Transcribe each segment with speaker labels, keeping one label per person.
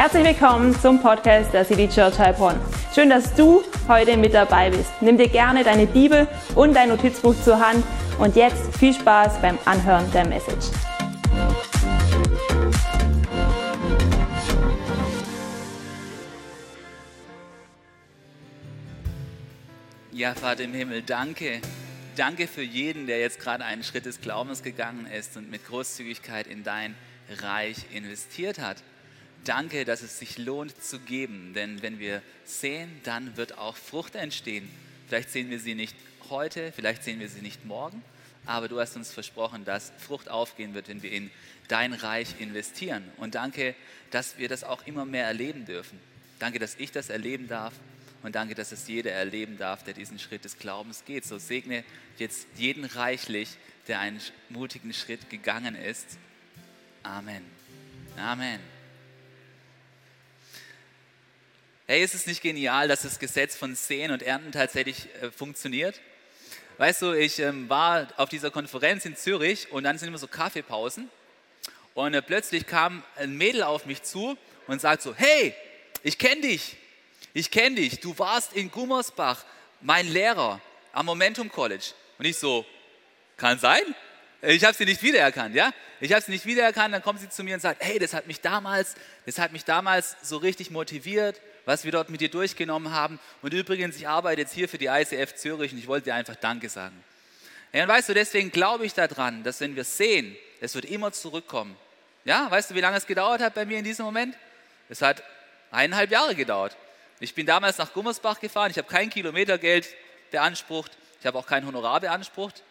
Speaker 1: Herzlich willkommen zum Podcast der City Church Heilbronn. Schön, dass du heute mit dabei bist. Nimm dir gerne deine Bibel und dein Notizbuch zur Hand und jetzt viel Spaß beim Anhören der Message.
Speaker 2: Ja, Vater im Himmel, danke. Danke für jeden, der jetzt gerade einen Schritt des Glaubens gegangen ist und mit Großzügigkeit in dein Reich investiert hat. Danke, dass es sich lohnt zu geben, denn wenn wir sehen, dann wird auch Frucht entstehen. Vielleicht sehen wir sie nicht heute, vielleicht sehen wir sie nicht morgen, aber du hast uns versprochen, dass Frucht aufgehen wird, wenn wir in dein Reich investieren. Und danke, dass wir das auch immer mehr erleben dürfen. Danke, dass ich das erleben darf und danke, dass es jeder erleben darf, der diesen Schritt des Glaubens geht. So segne jetzt jeden reichlich, der einen mutigen Schritt gegangen ist. Amen. Amen. Hey, ist es nicht genial, dass das Gesetz von Sehen und Ernten tatsächlich äh, funktioniert? Weißt du, ich ähm, war auf dieser Konferenz in Zürich und dann sind immer so Kaffeepausen und äh, plötzlich kam ein Mädel auf mich zu und sagt so, hey, ich kenne dich, ich kenne dich, du warst in Gummersbach mein Lehrer am Momentum College. Und ich so, kann sein? Ich habe sie nicht wiedererkannt, ja? Ich habe sie nicht wiedererkannt, dann kommt sie zu mir und sagt, hey, das hat mich damals, das hat mich damals so richtig motiviert, was wir dort mit dir durchgenommen haben. Und übrigens, ich arbeite jetzt hier für die ICF Zürich und ich wollte dir einfach Danke sagen. Ja, und weißt du, deswegen glaube ich daran, dass wenn wir sehen, es wird immer zurückkommen. Ja, weißt du, wie lange es gedauert hat bei mir in diesem Moment? Es hat eineinhalb Jahre gedauert. Ich bin damals nach Gummersbach gefahren, ich habe kein Kilometergeld beansprucht, ich habe auch kein Honorar beansprucht.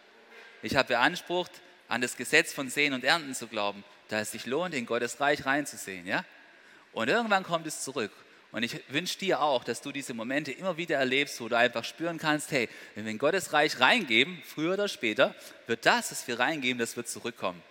Speaker 2: Ich habe beansprucht, an das Gesetz von Sehen und Ernten zu glauben, da es sich lohnt, in Gottes Reich reinzusehen. Ja? Und irgendwann kommt es zurück. Und ich wünsche dir auch, dass du diese Momente immer wieder erlebst, wo du einfach spüren kannst, hey, wenn wir in Gottes Reich reingeben, früher oder später, wird das, was wir reingeben, das wird zurückkommen.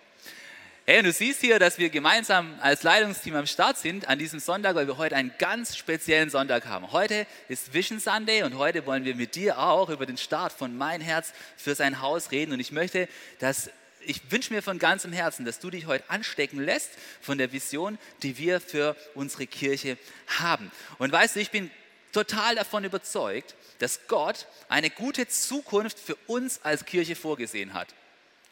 Speaker 2: Hey, und du siehst hier, dass wir gemeinsam als Leitungsteam am Start sind an diesem Sonntag, weil wir heute einen ganz speziellen Sonntag haben. Heute ist Vision Sunday und heute wollen wir mit dir auch über den Start von Mein Herz für sein Haus reden. Und ich möchte, dass ich wünsche mir von ganzem Herzen, dass du dich heute anstecken lässt von der Vision, die wir für unsere Kirche haben. Und weißt du, ich bin total davon überzeugt, dass Gott eine gute Zukunft für uns als Kirche vorgesehen hat.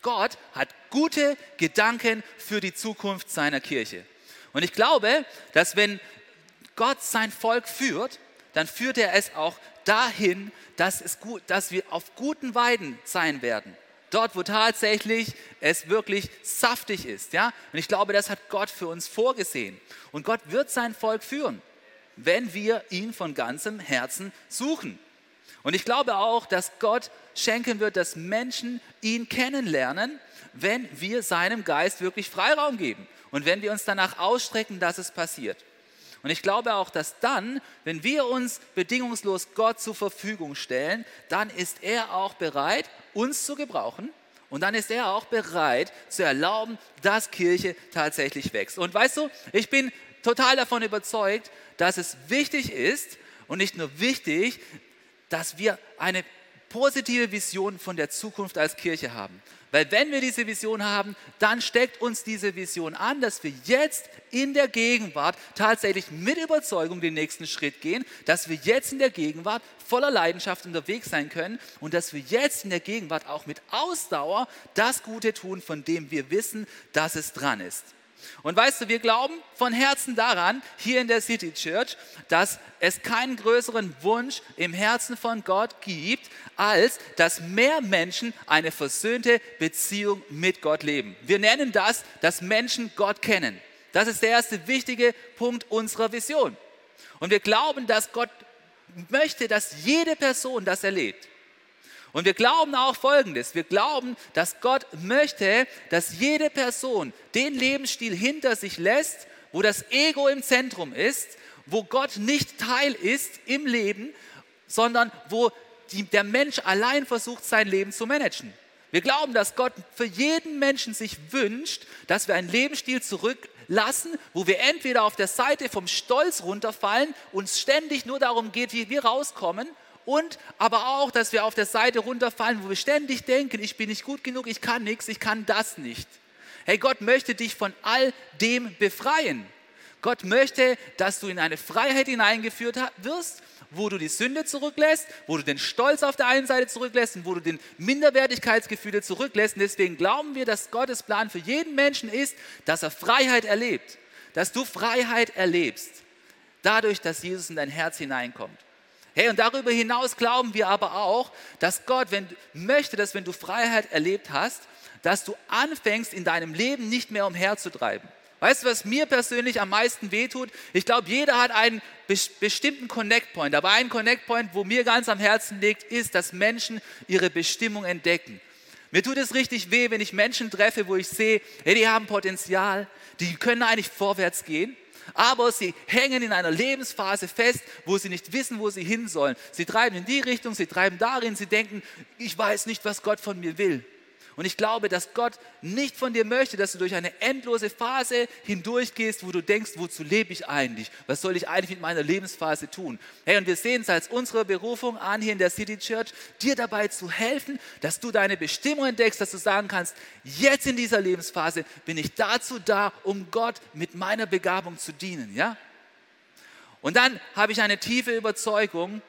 Speaker 2: Gott hat gute Gedanken für die Zukunft seiner Kirche. Und ich glaube, dass wenn Gott sein Volk führt, dann führt er es auch dahin, dass, es gut, dass wir auf guten Weiden sein werden. Dort, wo tatsächlich es wirklich saftig ist. Ja? Und ich glaube, das hat Gott für uns vorgesehen. Und Gott wird sein Volk führen, wenn wir ihn von ganzem Herzen suchen. Und ich glaube auch, dass Gott schenken wird, dass Menschen ihn kennenlernen, wenn wir seinem Geist wirklich Freiraum geben und wenn wir uns danach ausstrecken, dass es passiert. Und ich glaube auch, dass dann, wenn wir uns bedingungslos Gott zur Verfügung stellen, dann ist er auch bereit, uns zu gebrauchen. Und dann ist er auch bereit zu erlauben, dass Kirche tatsächlich wächst. Und weißt du, ich bin total davon überzeugt, dass es wichtig ist und nicht nur wichtig, dass wir eine positive Vision von der Zukunft als Kirche haben. Weil wenn wir diese Vision haben, dann steckt uns diese Vision an, dass wir jetzt in der Gegenwart tatsächlich mit Überzeugung den nächsten Schritt gehen, dass wir jetzt in der Gegenwart voller Leidenschaft unterwegs sein können und dass wir jetzt in der Gegenwart auch mit Ausdauer das Gute tun, von dem wir wissen, dass es dran ist. Und weißt du, wir glauben von Herzen daran, hier in der City Church, dass es keinen größeren Wunsch im Herzen von Gott gibt, als dass mehr Menschen eine versöhnte Beziehung mit Gott leben. Wir nennen das, dass Menschen Gott kennen. Das ist der erste wichtige Punkt unserer Vision. Und wir glauben, dass Gott möchte, dass jede Person das erlebt. Und wir glauben auch Folgendes. Wir glauben, dass Gott möchte, dass jede Person den Lebensstil hinter sich lässt, wo das Ego im Zentrum ist, wo Gott nicht Teil ist im Leben, sondern wo die, der Mensch allein versucht, sein Leben zu managen. Wir glauben, dass Gott für jeden Menschen sich wünscht, dass wir einen Lebensstil zurücklassen, wo wir entweder auf der Seite vom Stolz runterfallen, uns ständig nur darum geht, wie wir rauskommen, und aber auch, dass wir auf der Seite runterfallen, wo wir ständig denken, ich bin nicht gut genug, ich kann nichts, ich kann das nicht. Hey, Gott möchte dich von all dem befreien. Gott möchte, dass du in eine Freiheit hineingeführt wirst, wo du die Sünde zurücklässt, wo du den Stolz auf der einen Seite zurücklässt und wo du den Minderwertigkeitsgefühle zurücklässt. Und deswegen glauben wir, dass Gottes Plan für jeden Menschen ist, dass er Freiheit erlebt, dass du Freiheit erlebst, dadurch, dass Jesus in dein Herz hineinkommt. Hey, und darüber hinaus glauben wir aber auch, dass Gott wenn, möchte, dass wenn du Freiheit erlebt hast, dass du anfängst, in deinem Leben nicht mehr umherzutreiben. Weißt du, was mir persönlich am meisten wehtut? Ich glaube, jeder hat einen bestimmten Connect Point. Aber ein Connect Point, wo mir ganz am Herzen liegt, ist, dass Menschen ihre Bestimmung entdecken. Mir tut es richtig weh, wenn ich Menschen treffe, wo ich sehe, hey, die haben Potenzial, die können eigentlich vorwärts gehen, aber sie hängen in einer Lebensphase fest, wo sie nicht wissen, wo sie hin sollen. Sie treiben in die Richtung, sie treiben darin, sie denken, ich weiß nicht, was Gott von mir will. Und ich glaube, dass Gott nicht von dir möchte, dass du durch eine endlose Phase hindurchgehst, wo du denkst, wozu lebe ich eigentlich? Was soll ich eigentlich mit meiner Lebensphase tun? Hey, und wir sehen es als unsere Berufung an hier in der City Church, dir dabei zu helfen, dass du deine Bestimmung entdeckst, dass du sagen kannst, jetzt in dieser Lebensphase bin ich dazu da, um Gott mit meiner Begabung zu dienen, ja? Und dann habe ich eine tiefe Überzeugung,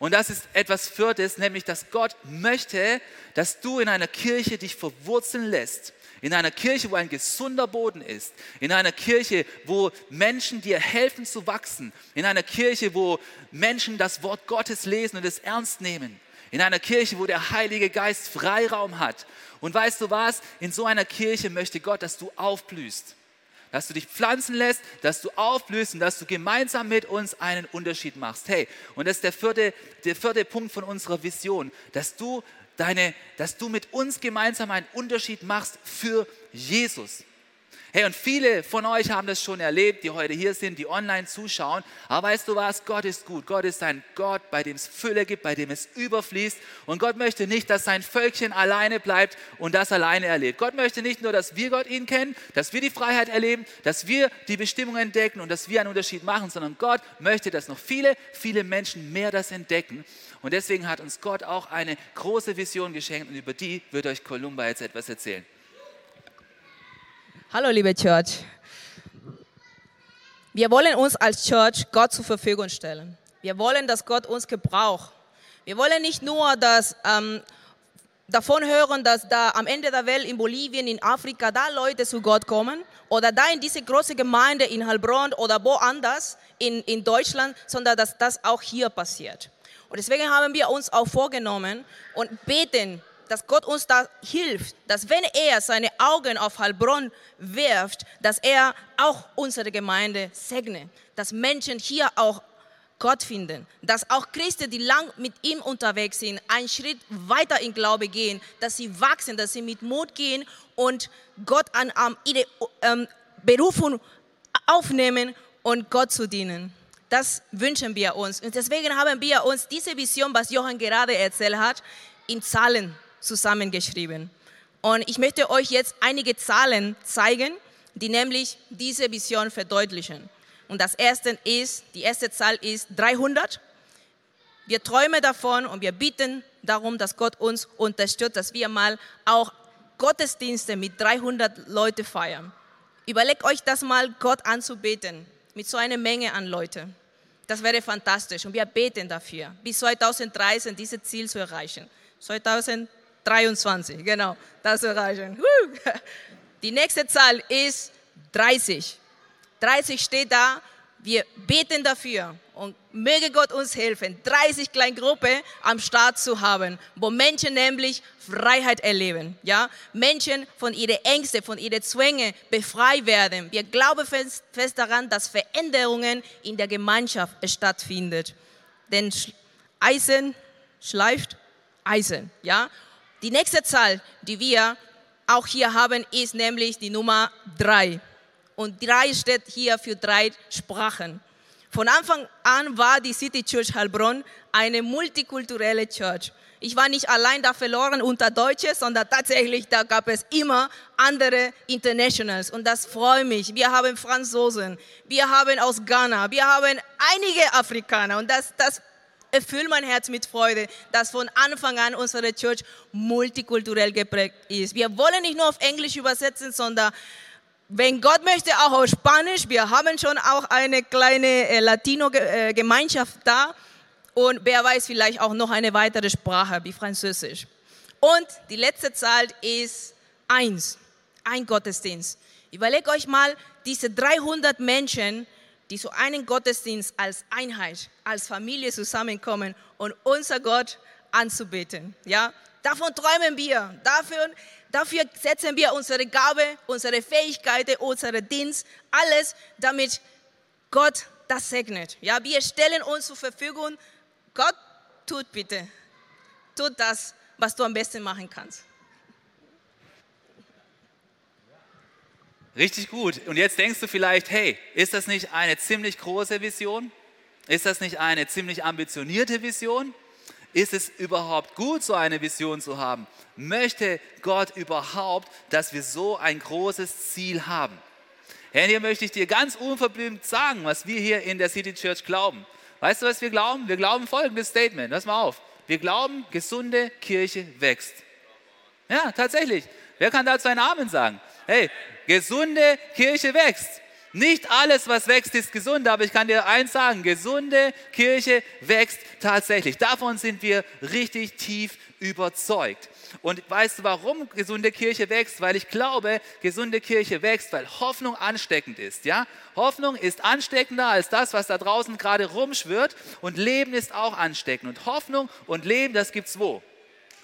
Speaker 2: und das ist etwas Viertes, nämlich dass Gott möchte, dass du in einer Kirche dich verwurzeln lässt. In einer Kirche, wo ein gesunder Boden ist. In einer Kirche, wo Menschen dir helfen zu wachsen. In einer Kirche, wo Menschen das Wort Gottes lesen und es ernst nehmen. In einer Kirche, wo der Heilige Geist Freiraum hat. Und weißt du was? In so einer Kirche möchte Gott, dass du aufblühst dass du dich pflanzen lässt, dass du aufblühst und dass du gemeinsam mit uns einen Unterschied machst. Hey, und das ist der vierte, der vierte Punkt von unserer Vision, dass du, deine, dass du mit uns gemeinsam einen Unterschied machst für Jesus. Hey, und viele von euch haben das schon erlebt, die heute hier sind, die online zuschauen. Aber weißt du was? Gott ist gut. Gott ist ein Gott, bei dem es Fülle gibt, bei dem es überfließt. Und Gott möchte nicht, dass sein Völkchen alleine bleibt und das alleine erlebt. Gott möchte nicht nur, dass wir Gott ihn kennen, dass wir die Freiheit erleben, dass wir die Bestimmung entdecken und dass wir einen Unterschied machen, sondern Gott möchte, dass noch viele, viele Menschen mehr das entdecken. Und deswegen hat uns Gott auch eine große Vision geschenkt und über die wird euch Kolumba jetzt etwas erzählen.
Speaker 3: Hallo, liebe Church. Wir wollen uns als Church Gott zur Verfügung stellen. Wir wollen, dass Gott uns gebraucht. Wir wollen nicht nur das, ähm, davon hören, dass da am Ende der Welt in Bolivien, in Afrika, da Leute zu Gott kommen oder da in diese große Gemeinde in Heilbronn oder woanders in, in Deutschland, sondern dass das auch hier passiert. Und deswegen haben wir uns auch vorgenommen und beten dass Gott uns da hilft, dass wenn er seine Augen auf Heilbronn wirft, dass er auch unsere Gemeinde segnet, dass Menschen hier auch Gott finden, dass auch Christen, die lang mit ihm unterwegs sind, einen Schritt weiter in Glaube gehen, dass sie wachsen, dass sie mit Mut gehen und Gott an, an ihre ähm, Berufung aufnehmen und Gott zu dienen. Das wünschen wir uns. Und deswegen haben wir uns diese Vision, was Johann gerade erzählt hat, in Zahlen zusammengeschrieben. Und ich möchte euch jetzt einige Zahlen zeigen, die nämlich diese Vision verdeutlichen. Und das erste ist, die erste Zahl ist 300. Wir träumen davon und wir bitten darum, dass Gott uns unterstützt, dass wir mal auch Gottesdienste mit 300 Leuten feiern. Überlegt euch das mal, Gott anzubeten mit so einer Menge an Leuten. Das wäre fantastisch und wir beten dafür, bis 2013 dieses Ziel zu erreichen. 2013 23, genau, das erreichen. Die nächste Zahl ist 30. 30 steht da, wir beten dafür und möge Gott uns helfen, 30 Kleingruppen am Start zu haben, wo Menschen nämlich Freiheit erleben. Ja? Menschen von ihren Ängsten, von ihren Zwängen befreit werden. Wir glauben fest, fest daran, dass Veränderungen in der Gemeinschaft stattfinden. Denn Eisen schleift Eisen. Ja? Die nächste Zahl, die wir auch hier haben, ist nämlich die Nummer drei. Und drei steht hier für drei Sprachen. Von Anfang an war die City Church Heilbronn eine multikulturelle Church. Ich war nicht allein da verloren unter Deutsche, sondern tatsächlich, da gab es immer andere Internationals. Und das freut mich. Wir haben Franzosen, wir haben aus Ghana, wir haben einige Afrikaner. Und das, das erfüllt mein Herz mit Freude, dass von Anfang an unsere Church multikulturell geprägt ist. Wir wollen nicht nur auf Englisch übersetzen, sondern wenn Gott möchte, auch auf Spanisch. Wir haben schon auch eine kleine äh, Latino-Gemeinschaft da. Und wer weiß, vielleicht auch noch eine weitere Sprache wie Französisch. Und die letzte Zahl ist eins. Ein Gottesdienst. Überlegt euch mal, diese 300 Menschen, die zu einem Gottesdienst als Einheit, als Familie zusammenkommen und unser Gott anzubeten. Ja, davon träumen wir. Dafür, dafür setzen wir unsere Gabe, unsere Fähigkeiten, unseren Dienst, alles, damit Gott das segnet. Ja, wir stellen uns zur Verfügung. Gott, tut bitte, tut das, was du am besten machen kannst.
Speaker 2: Richtig gut. Und jetzt denkst du vielleicht, hey, ist das nicht eine ziemlich große Vision? Ist das nicht eine ziemlich ambitionierte Vision? Ist es überhaupt gut, so eine Vision zu haben? Möchte Gott überhaupt, dass wir so ein großes Ziel haben? Herr, hier möchte ich dir ganz unverblümt sagen, was wir hier in der City Church glauben. Weißt du, was wir glauben? Wir glauben folgendes Statement. Lass mal auf. Wir glauben, gesunde Kirche wächst. Ja, tatsächlich. Wer kann dazu einen Amen sagen? Hey, gesunde Kirche wächst. Nicht alles, was wächst, ist gesund, aber ich kann dir eins sagen, gesunde Kirche wächst tatsächlich. Davon sind wir richtig tief überzeugt. Und weißt du, warum gesunde Kirche wächst? Weil ich glaube, gesunde Kirche wächst, weil Hoffnung ansteckend ist. Ja? Hoffnung ist ansteckender als das, was da draußen gerade rumschwirrt. Und Leben ist auch ansteckend. Und Hoffnung und Leben, das gibt's wo?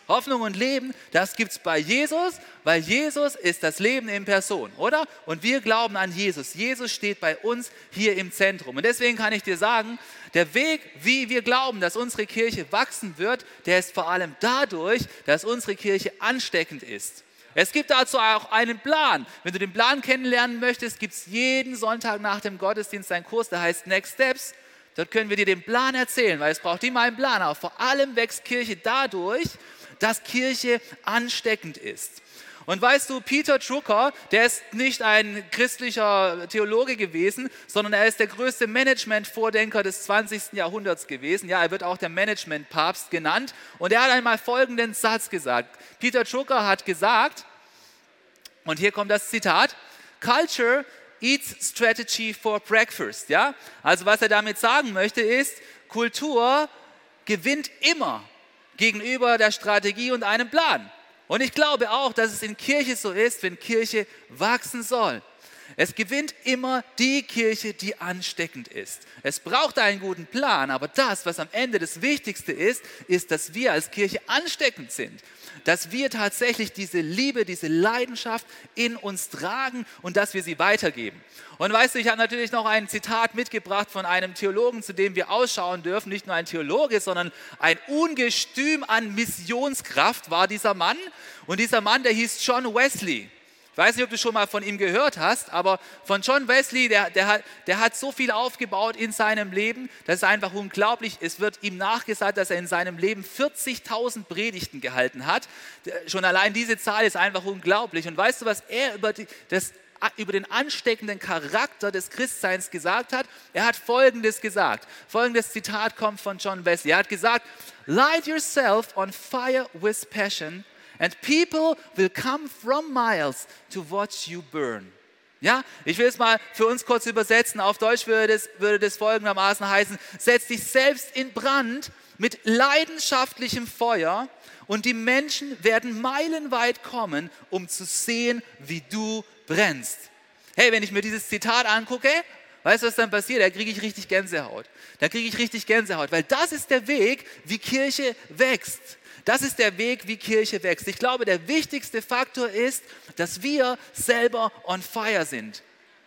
Speaker 2: Hoffnung und Leben, das gibt es bei Jesus, weil Jesus ist das Leben in Person, oder? Und wir glauben an Jesus. Jesus steht bei uns hier im Zentrum. Und deswegen kann ich dir sagen, der Weg, wie wir glauben, dass unsere Kirche wachsen wird, der ist vor allem dadurch, dass unsere Kirche ansteckend ist. Es gibt dazu auch einen Plan. Wenn du den Plan kennenlernen möchtest, gibt es jeden Sonntag nach dem Gottesdienst einen Kurs, der heißt Next Steps. Dort können wir dir den Plan erzählen, weil es braucht immer einen Plan. Aber vor allem wächst Kirche dadurch, dass Kirche ansteckend ist. Und weißt du, Peter Drucker, der ist nicht ein christlicher Theologe gewesen, sondern er ist der größte Management-Vordenker des 20. Jahrhunderts gewesen. Ja, er wird auch der Management-Papst genannt. Und er hat einmal folgenden Satz gesagt. Peter Drucker hat gesagt, und hier kommt das Zitat, Culture eats strategy for breakfast. Ja, also was er damit sagen möchte ist, Kultur gewinnt immer gegenüber der Strategie und einem Plan. Und ich glaube auch, dass es in Kirche so ist, wenn Kirche wachsen soll. Es gewinnt immer die Kirche, die ansteckend ist. Es braucht einen guten Plan, aber das, was am Ende das Wichtigste ist, ist, dass wir als Kirche ansteckend sind. Dass wir tatsächlich diese Liebe, diese Leidenschaft in uns tragen und dass wir sie weitergeben. Und weißt du, ich habe natürlich noch ein Zitat mitgebracht von einem Theologen, zu dem wir ausschauen dürfen. Nicht nur ein Theologe, sondern ein Ungestüm an Missionskraft war dieser Mann. Und dieser Mann, der hieß John Wesley. Ich weiß nicht, ob du schon mal von ihm gehört hast, aber von John Wesley, der, der, hat, der hat so viel aufgebaut in seinem Leben, das ist einfach unglaublich. Es wird ihm nachgesagt, dass er in seinem Leben 40.000 Predigten gehalten hat. Schon allein diese Zahl ist einfach unglaublich. Und weißt du, was er über die, das über den ansteckenden Charakter des Christseins gesagt hat. Er hat Folgendes gesagt. Folgendes Zitat kommt von John Wesley. Er hat gesagt, Light yourself on fire with passion and people will come from miles to watch you burn. Ja, ich will es mal für uns kurz übersetzen. Auf Deutsch würde das, würde das folgendermaßen heißen: Setz dich selbst in Brand mit leidenschaftlichem Feuer und die Menschen werden meilenweit kommen, um zu sehen, wie du brennst. Hey, wenn ich mir dieses Zitat angucke, weißt du, was dann passiert? Da kriege ich richtig Gänsehaut. Da kriege ich richtig Gänsehaut, weil das ist der Weg, wie Kirche wächst. Das ist der Weg, wie Kirche wächst. Ich glaube, der wichtigste Faktor ist, dass wir selber on fire sind.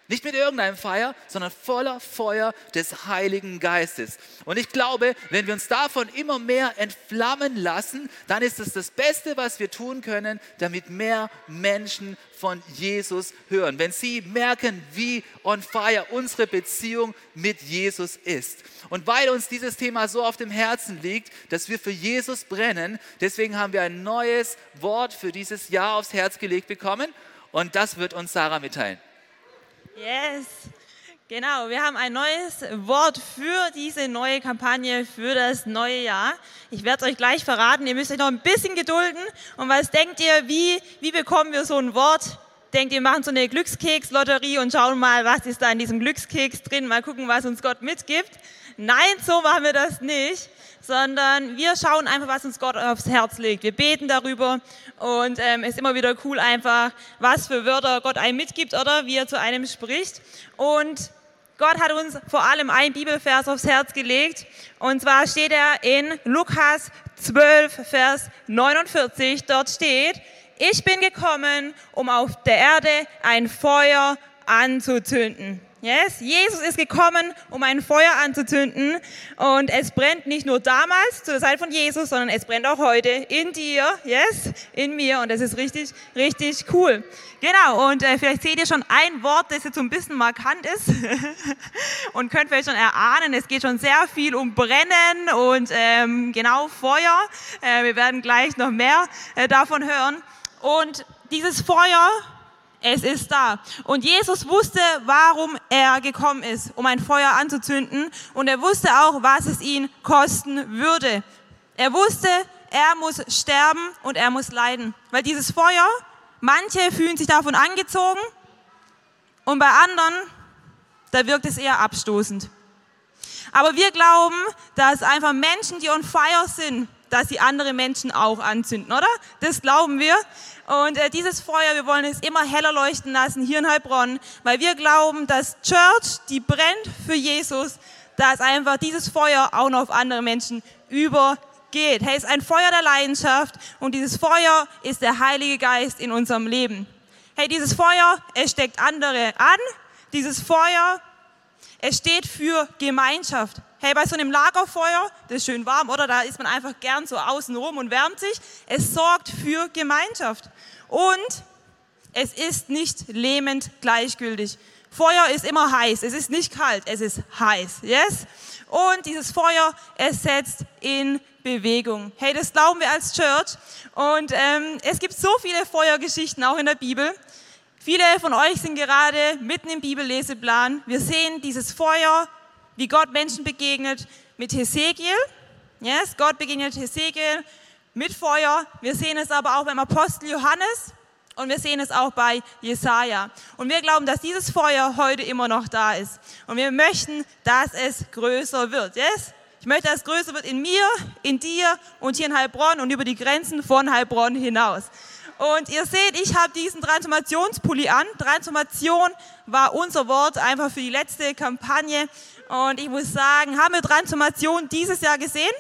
Speaker 2: Nicht mit irgendeinem Feuer, sondern voller Feuer des Heiligen Geistes. Und ich glaube, wenn wir uns davon immer mehr entflammen lassen, dann ist es das Beste, was wir tun können, damit mehr Menschen von Jesus hören. Wenn sie merken, wie on fire unsere Beziehung mit Jesus ist. Und weil uns dieses Thema so auf dem Herzen liegt, dass wir für Jesus brennen, deswegen haben wir ein neues Wort für dieses Jahr aufs Herz gelegt bekommen. Und das wird uns Sarah mitteilen.
Speaker 1: Yes, genau. Wir haben ein neues Wort für diese neue Kampagne, für das neue Jahr. Ich werde es euch gleich verraten. Ihr müsst euch noch ein bisschen gedulden. Und was denkt ihr, wie, wie bekommen wir so ein Wort denkt, wir machen so eine Glückskeks-Lotterie und schauen mal, was ist da in diesem Glückskeks drin, mal gucken, was uns Gott mitgibt. Nein, so machen wir das nicht, sondern wir schauen einfach, was uns Gott aufs Herz legt. Wir beten darüber und ähm, es ist immer wieder cool einfach, was für Wörter Gott einem mitgibt oder wie er zu einem spricht. Und Gott hat uns vor allem ein Bibelvers aufs Herz gelegt. Und zwar steht er in Lukas 12, Vers 49. Dort steht, ich bin gekommen, um auf der Erde ein Feuer anzuzünden. Yes, Jesus ist gekommen, um ein Feuer anzuzünden. Und es brennt nicht nur damals zur Zeit von Jesus, sondern es brennt auch heute in dir, yes, in mir. Und das ist richtig, richtig cool. Genau. Und äh, vielleicht seht ihr schon ein Wort, das jetzt so ein bisschen markant ist. Und könnt vielleicht schon erahnen, es geht schon sehr viel um Brennen und ähm, genau Feuer. Äh, wir werden gleich noch mehr äh, davon hören und dieses Feuer es ist da. Und Jesus wusste, warum er gekommen ist, um ein Feuer anzuzünden. Und er wusste auch, was es ihn kosten würde. Er wusste, er muss sterben und er muss leiden. Weil dieses Feuer, manche fühlen sich davon angezogen und bei anderen, da wirkt es eher abstoßend. Aber wir glauben, dass einfach Menschen, die on fire sind, dass sie andere Menschen auch anzünden, oder? Das glauben wir. Und äh, dieses Feuer, wir wollen es immer heller leuchten lassen hier in Heilbronn, weil wir glauben, dass Church, die brennt für Jesus, dass einfach dieses Feuer auch noch auf andere Menschen übergeht. Hey, es ist ein Feuer der Leidenschaft und dieses Feuer ist der Heilige Geist in unserem Leben. Hey, dieses Feuer, es steckt andere an. Dieses Feuer, es steht für Gemeinschaft. Hey, bei so einem Lagerfeuer, das ist schön warm, oder? Da ist man einfach gern so außen rum und wärmt sich. Es sorgt für Gemeinschaft. Und es ist nicht lähmend gleichgültig. Feuer ist immer heiß. Es ist nicht kalt, es ist heiß. Yes? Und dieses Feuer, es setzt in Bewegung. Hey, das glauben wir als Church. Und ähm, es gibt so viele Feuergeschichten auch in der Bibel. Viele von euch sind gerade mitten im Bibelleseplan. Wir sehen dieses Feuer wie Gott Menschen begegnet mit Hesekiel. Yes, Gott begegnet Hesekiel mit Feuer. Wir sehen es aber auch beim Apostel Johannes und wir sehen es auch bei Jesaja. Und wir glauben, dass dieses Feuer heute immer noch da ist. Und wir möchten, dass es größer wird. Yes? Ich möchte, dass es größer wird in mir, in dir und hier in Heilbronn und über die Grenzen von Heilbronn hinaus. Und ihr seht, ich habe diesen Transformationspulli an. Transformation war unser Wort einfach für die letzte Kampagne. Und ich muss sagen, haben wir Transformation dieses Jahr gesehen?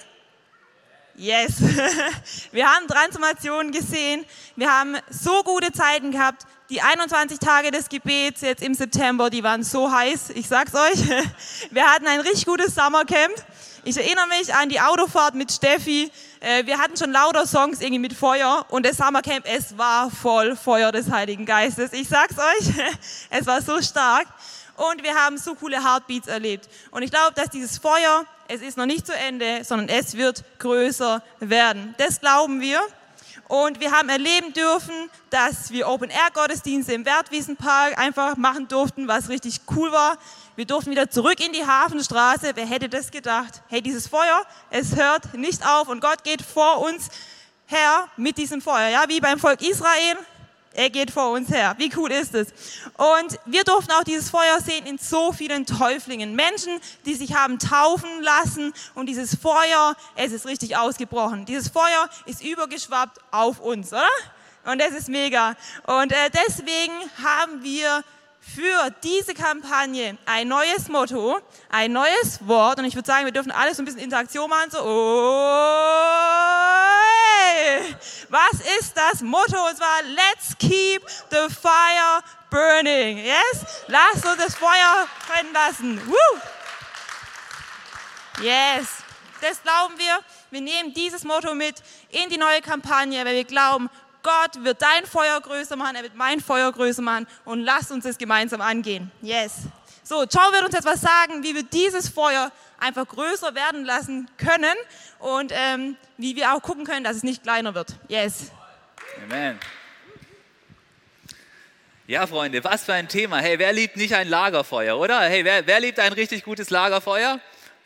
Speaker 1: Yes. Wir haben Transformation gesehen. Wir haben so gute Zeiten gehabt. Die 21 Tage des Gebets jetzt im September, die waren so heiß. Ich sag's euch. Wir hatten ein richtig gutes Summercamp. Ich erinnere mich an die Autofahrt mit Steffi. Äh, wir hatten schon lauter Songs irgendwie mit Feuer und das Summercamp, es war voll Feuer des Heiligen Geistes. Ich sag's euch, es war so stark und wir haben so coole Heartbeats erlebt. Und ich glaube, dass dieses Feuer, es ist noch nicht zu Ende, sondern es wird größer werden. Das glauben wir. Und wir haben erleben dürfen, dass wir Open-Air-Gottesdienste im Wertwiesenpark einfach machen durften, was richtig cool war. Wir durften wieder zurück in die Hafenstraße. Wer hätte das gedacht? Hey, dieses Feuer, es hört nicht auf und Gott geht vor uns her mit diesem Feuer. Ja, wie beim Volk Israel. Er geht vor uns her. Wie cool ist es? Und wir durften auch dieses Feuer sehen in so vielen Täuflingen. Menschen, die sich haben taufen lassen und dieses Feuer, es ist richtig ausgebrochen. Dieses Feuer ist übergeschwappt auf uns, oder? Und das ist mega. Und äh, deswegen haben wir für diese Kampagne ein neues Motto, ein neues Wort und ich würde sagen, wir dürfen alles so ein bisschen Interaktion machen, so, oh, was ist das Motto? Und zwar, let's keep the fire burning. Yes? Lasst uns das Feuer brennen lassen. Woo! Yes. Das glauben wir. Wir nehmen dieses Motto mit in die neue Kampagne, weil wir glauben, Gott wird dein Feuer größer machen, er wird mein Feuer größer machen und lasst uns das gemeinsam angehen. Yes. So, Joe wird uns jetzt was sagen, wie wir dieses Feuer einfach größer werden lassen können und ähm, wie wir auch gucken können, dass es nicht kleiner wird. Yes.
Speaker 2: Amen. Ja, Freunde, was für ein Thema. Hey, wer liebt nicht ein Lagerfeuer, oder? Hey, wer, wer liebt ein richtig gutes Lagerfeuer?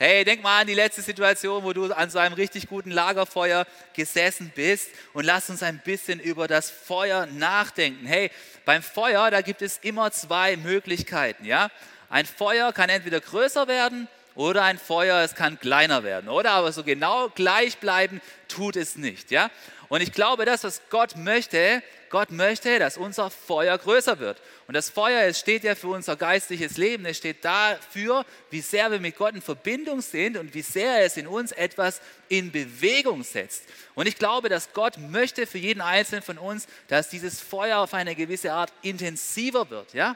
Speaker 2: Hey, denk mal an die letzte Situation, wo du an so einem richtig guten Lagerfeuer gesessen bist und lass uns ein bisschen über das Feuer nachdenken. Hey, beim Feuer, da gibt es immer zwei Möglichkeiten, ja? Ein Feuer kann entweder größer werden oder ein Feuer, es kann kleiner werden, oder? Aber so genau gleich bleiben tut es nicht, ja? Und ich glaube, das, was Gott möchte, Gott möchte, dass unser Feuer größer wird. Und das Feuer, es steht ja für unser geistliches Leben. Es steht dafür, wie sehr wir mit Gott in Verbindung sind und wie sehr es in uns etwas in Bewegung setzt. Und ich glaube, dass Gott möchte für jeden Einzelnen von uns, dass dieses Feuer auf eine gewisse Art intensiver wird, ja?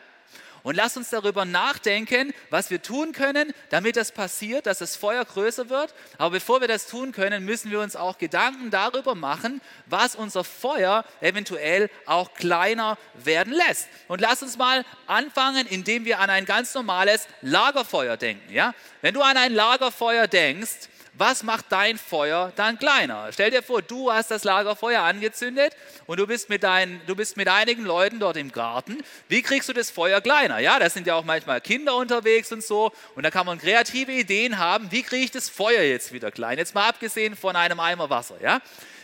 Speaker 2: Und lass uns darüber nachdenken, was wir tun können, damit das passiert, dass das Feuer größer wird. Aber bevor wir das tun können, müssen wir uns auch Gedanken darüber machen, was unser Feuer eventuell auch kleiner werden lässt. Und lass uns mal anfangen, indem wir an ein ganz normales Lagerfeuer denken. Ja? Wenn du an ein Lagerfeuer denkst, was macht dein Feuer dann kleiner? Stell dir vor, du hast das Lagerfeuer angezündet und du bist mit, deinen, du bist mit einigen Leuten dort im Garten. Wie kriegst du das Feuer kleiner? Ja, da sind ja auch manchmal Kinder unterwegs und so und da kann man kreative Ideen haben. Wie kriege ich das Feuer jetzt wieder klein? Jetzt mal abgesehen von einem Eimer Wasser. Ja?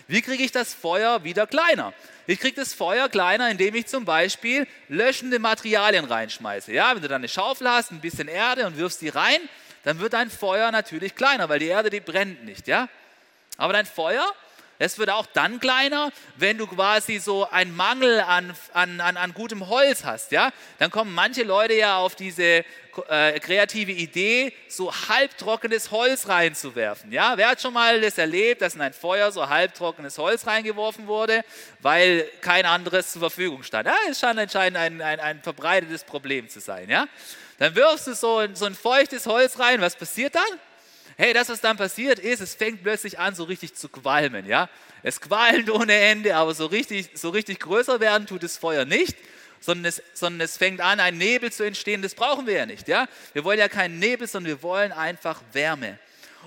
Speaker 2: Wie kriege ich das Feuer wieder kleiner? Ich kriege das Feuer kleiner, indem ich zum Beispiel löschende Materialien reinschmeiße. Ja, wenn du dann eine Schaufel hast, ein bisschen Erde und wirfst die rein, dann wird dein Feuer natürlich kleiner, weil die Erde, die brennt nicht, ja? Aber dein Feuer, es wird auch dann kleiner, wenn du quasi so einen Mangel an, an, an, an gutem Holz hast, ja? Dann kommen manche Leute ja auf diese äh, kreative Idee, so halbtrockenes Holz reinzuwerfen, ja? Wer hat schon mal das erlebt, dass in ein Feuer so halbtrockenes Holz reingeworfen wurde, weil kein anderes zur Verfügung stand? Ja, es scheint anscheinend ein, ein, ein verbreitetes Problem zu sein, ja? Dann wirfst du so ein, so ein feuchtes Holz rein. Was passiert dann? Hey, das, was dann passiert ist, es fängt plötzlich an, so richtig zu qualmen. Ja? Es qualmt ohne Ende, aber so richtig, so richtig größer werden tut das Feuer nicht, sondern es, sondern es fängt an, ein Nebel zu entstehen. Das brauchen wir ja nicht. Ja? Wir wollen ja keinen Nebel, sondern wir wollen einfach Wärme.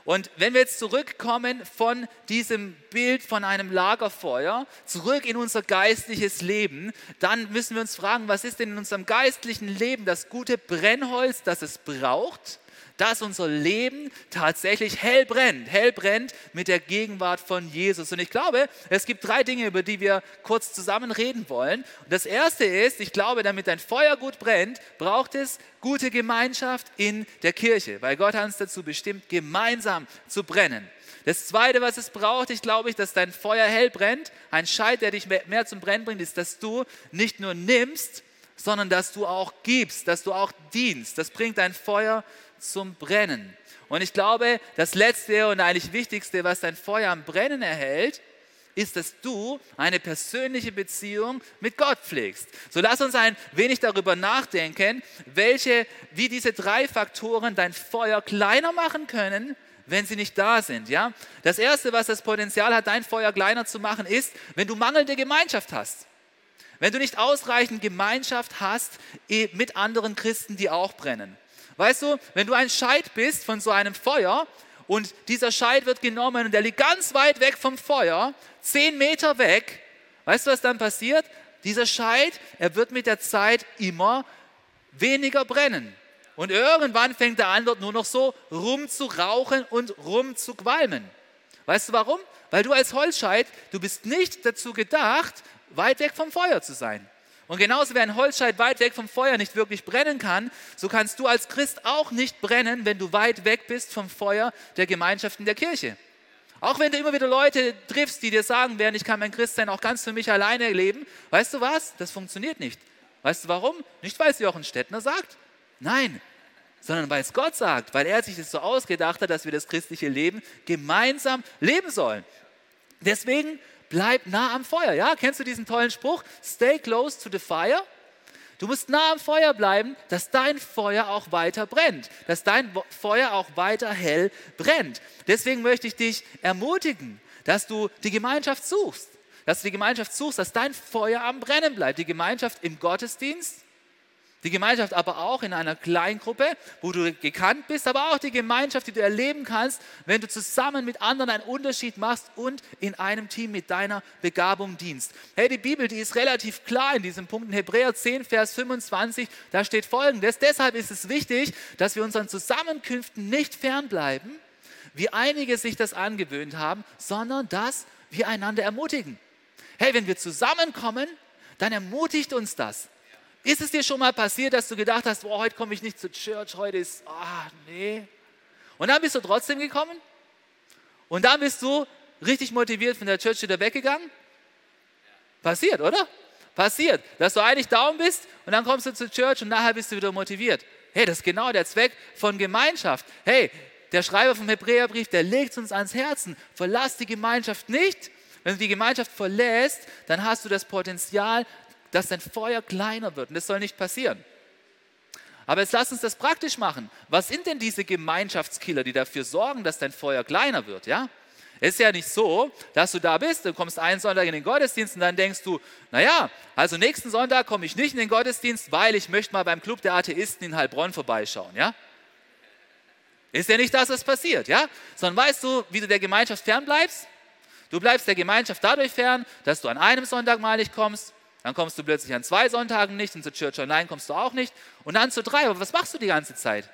Speaker 2: Und wenn wir jetzt zurückkommen von diesem Bild von einem Lagerfeuer, zurück in unser geistliches Leben, dann müssen wir uns fragen, was ist denn in unserem geistlichen Leben das gute Brennholz, das es braucht? Dass unser Leben tatsächlich hell brennt, hell brennt mit der Gegenwart von Jesus. Und ich glaube, es gibt drei Dinge, über die wir kurz zusammen reden wollen. Und das erste ist, ich glaube, damit ein Feuer gut brennt, braucht es gute Gemeinschaft in der Kirche, weil Gott hat uns dazu bestimmt, gemeinsam zu brennen. Das Zweite, was es braucht, ich glaube, dass dein Feuer hell brennt, ein Scheit, der dich mehr zum Brennen bringt, ist, dass du nicht nur nimmst, sondern dass du auch gibst, dass du auch dienst. Das bringt dein Feuer zum Brennen. Und ich glaube, das Letzte und eigentlich Wichtigste, was dein Feuer am Brennen erhält, ist, dass du eine persönliche Beziehung mit Gott pflegst. So lass uns ein wenig darüber nachdenken, welche, wie diese drei Faktoren dein Feuer kleiner machen können, wenn sie nicht da sind. Ja? Das Erste, was das Potenzial hat, dein Feuer kleiner zu machen, ist, wenn du mangelnde Gemeinschaft hast. Wenn du nicht ausreichend Gemeinschaft hast eh, mit anderen Christen, die auch brennen. Weißt du, wenn du ein Scheit bist von so einem Feuer und dieser Scheit wird genommen und der liegt ganz weit weg vom Feuer, zehn Meter weg, weißt du, was dann passiert? Dieser Scheit, er wird mit der Zeit immer weniger brennen. Und irgendwann fängt er an, dort nur noch so rum zu rauchen und rum zu qualmen. Weißt du warum? Weil du als Holzscheit, du bist nicht dazu gedacht, weit weg vom Feuer zu sein. Und genauso wie ein Holzscheit weit weg vom Feuer nicht wirklich brennen kann, so kannst du als Christ auch nicht brennen, wenn du weit weg bist vom Feuer der Gemeinschaft in der Kirche. Auch wenn du immer wieder Leute triffst, die dir sagen werden, ich kann mein Christsein auch ganz für mich alleine leben, weißt du was? Das funktioniert nicht. Weißt du warum? Nicht, weil es Jochen Stettner sagt. Nein, sondern weil es Gott sagt, weil er sich das so ausgedacht hat, dass wir das christliche Leben gemeinsam leben sollen. Deswegen bleib nah am Feuer. Ja, kennst du diesen tollen Spruch? Stay close to the fire. Du musst nah am Feuer bleiben, dass dein Feuer auch weiter brennt, dass dein Feuer auch weiter hell brennt. Deswegen möchte ich dich ermutigen, dass du die Gemeinschaft suchst, dass du die Gemeinschaft suchst, dass dein Feuer am Brennen bleibt. Die Gemeinschaft im Gottesdienst, Die Gemeinschaft aber auch in einer Kleingruppe, wo du gekannt bist, aber auch die Gemeinschaft, die du erleben kannst, wenn du zusammen mit anderen einen Unterschied machst und in einem Team mit deiner Begabung dienst. Hey, die Bibel, die ist relativ klar in diesem Punkt. In Hebräer 10, Vers 25, da steht folgendes. Deshalb ist es wichtig, dass wir unseren Zusammenkünften nicht fernbleiben, wie einige sich das angewöhnt haben, sondern dass wir einander ermutigen. Hey, wenn wir zusammenkommen, dann ermutigt uns das. Ist es dir schon mal passiert, dass du gedacht hast, oh, heute komme ich nicht zur Church, heute ist, ah, nee. Und dann bist du trotzdem gekommen? Und dann bist du richtig motiviert von der Church wieder weggegangen? Passiert, oder? Passiert, dass du eigentlich down bist und dann kommst du zur Church und nachher bist du wieder motiviert. Hey, das ist genau der Zweck von Gemeinschaft. Hey, der Schreiber vom Hebräerbrief, der legt uns ans Herzen. Verlass die Gemeinschaft nicht. Wenn du die Gemeinschaft verlässt, dann hast du das Potenzial, dass dein Feuer kleiner wird. Und das soll nicht passieren. Aber jetzt lass uns das praktisch machen. Was sind denn diese Gemeinschaftskiller, die dafür sorgen, dass dein Feuer kleiner wird? Ja? Es ist ja nicht so, dass du da bist, du kommst einen Sonntag in den Gottesdienst und dann denkst du, naja, also nächsten Sonntag komme ich nicht in den Gottesdienst, weil ich möchte mal beim Club der Atheisten in Heilbronn vorbeischauen. Ja? Ist ja nicht das, was passiert, ja? Sondern weißt du, wie du der Gemeinschaft fernbleibst? Du bleibst der Gemeinschaft dadurch fern, dass du an einem Sonntag mal nicht kommst, dann kommst du plötzlich an zwei Sonntagen nicht und zur Church Online kommst du auch nicht und dann zu drei. Aber was machst du die ganze Zeit?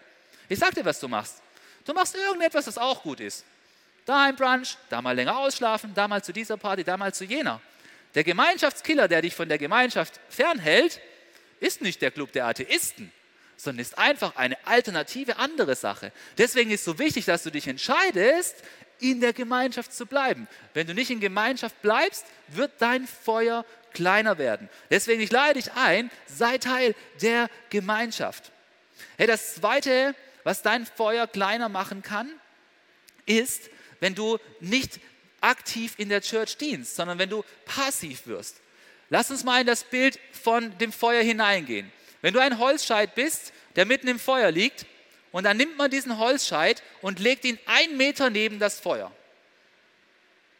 Speaker 2: Ich sag dir, was du machst. Du machst irgendetwas, das auch gut ist. Da ein Brunch, da mal länger ausschlafen, da mal zu dieser Party, da mal zu jener. Der Gemeinschaftskiller, der dich von der Gemeinschaft fernhält, ist nicht der Club der Atheisten, sondern ist einfach eine alternative andere Sache. Deswegen ist es so wichtig, dass du dich entscheidest, in der Gemeinschaft zu bleiben. Wenn du nicht in Gemeinschaft bleibst, wird dein Feuer kleiner werden. Deswegen, ich lade dich ein, sei Teil der Gemeinschaft. Hey, das Zweite, was dein Feuer kleiner machen kann, ist, wenn du nicht aktiv in der Church dienst, sondern wenn du passiv wirst. Lass uns mal in das Bild von dem Feuer hineingehen. Wenn du ein Holzscheit bist, der mitten im Feuer liegt, und dann nimmt man diesen Holzscheit und legt ihn einen Meter neben das Feuer.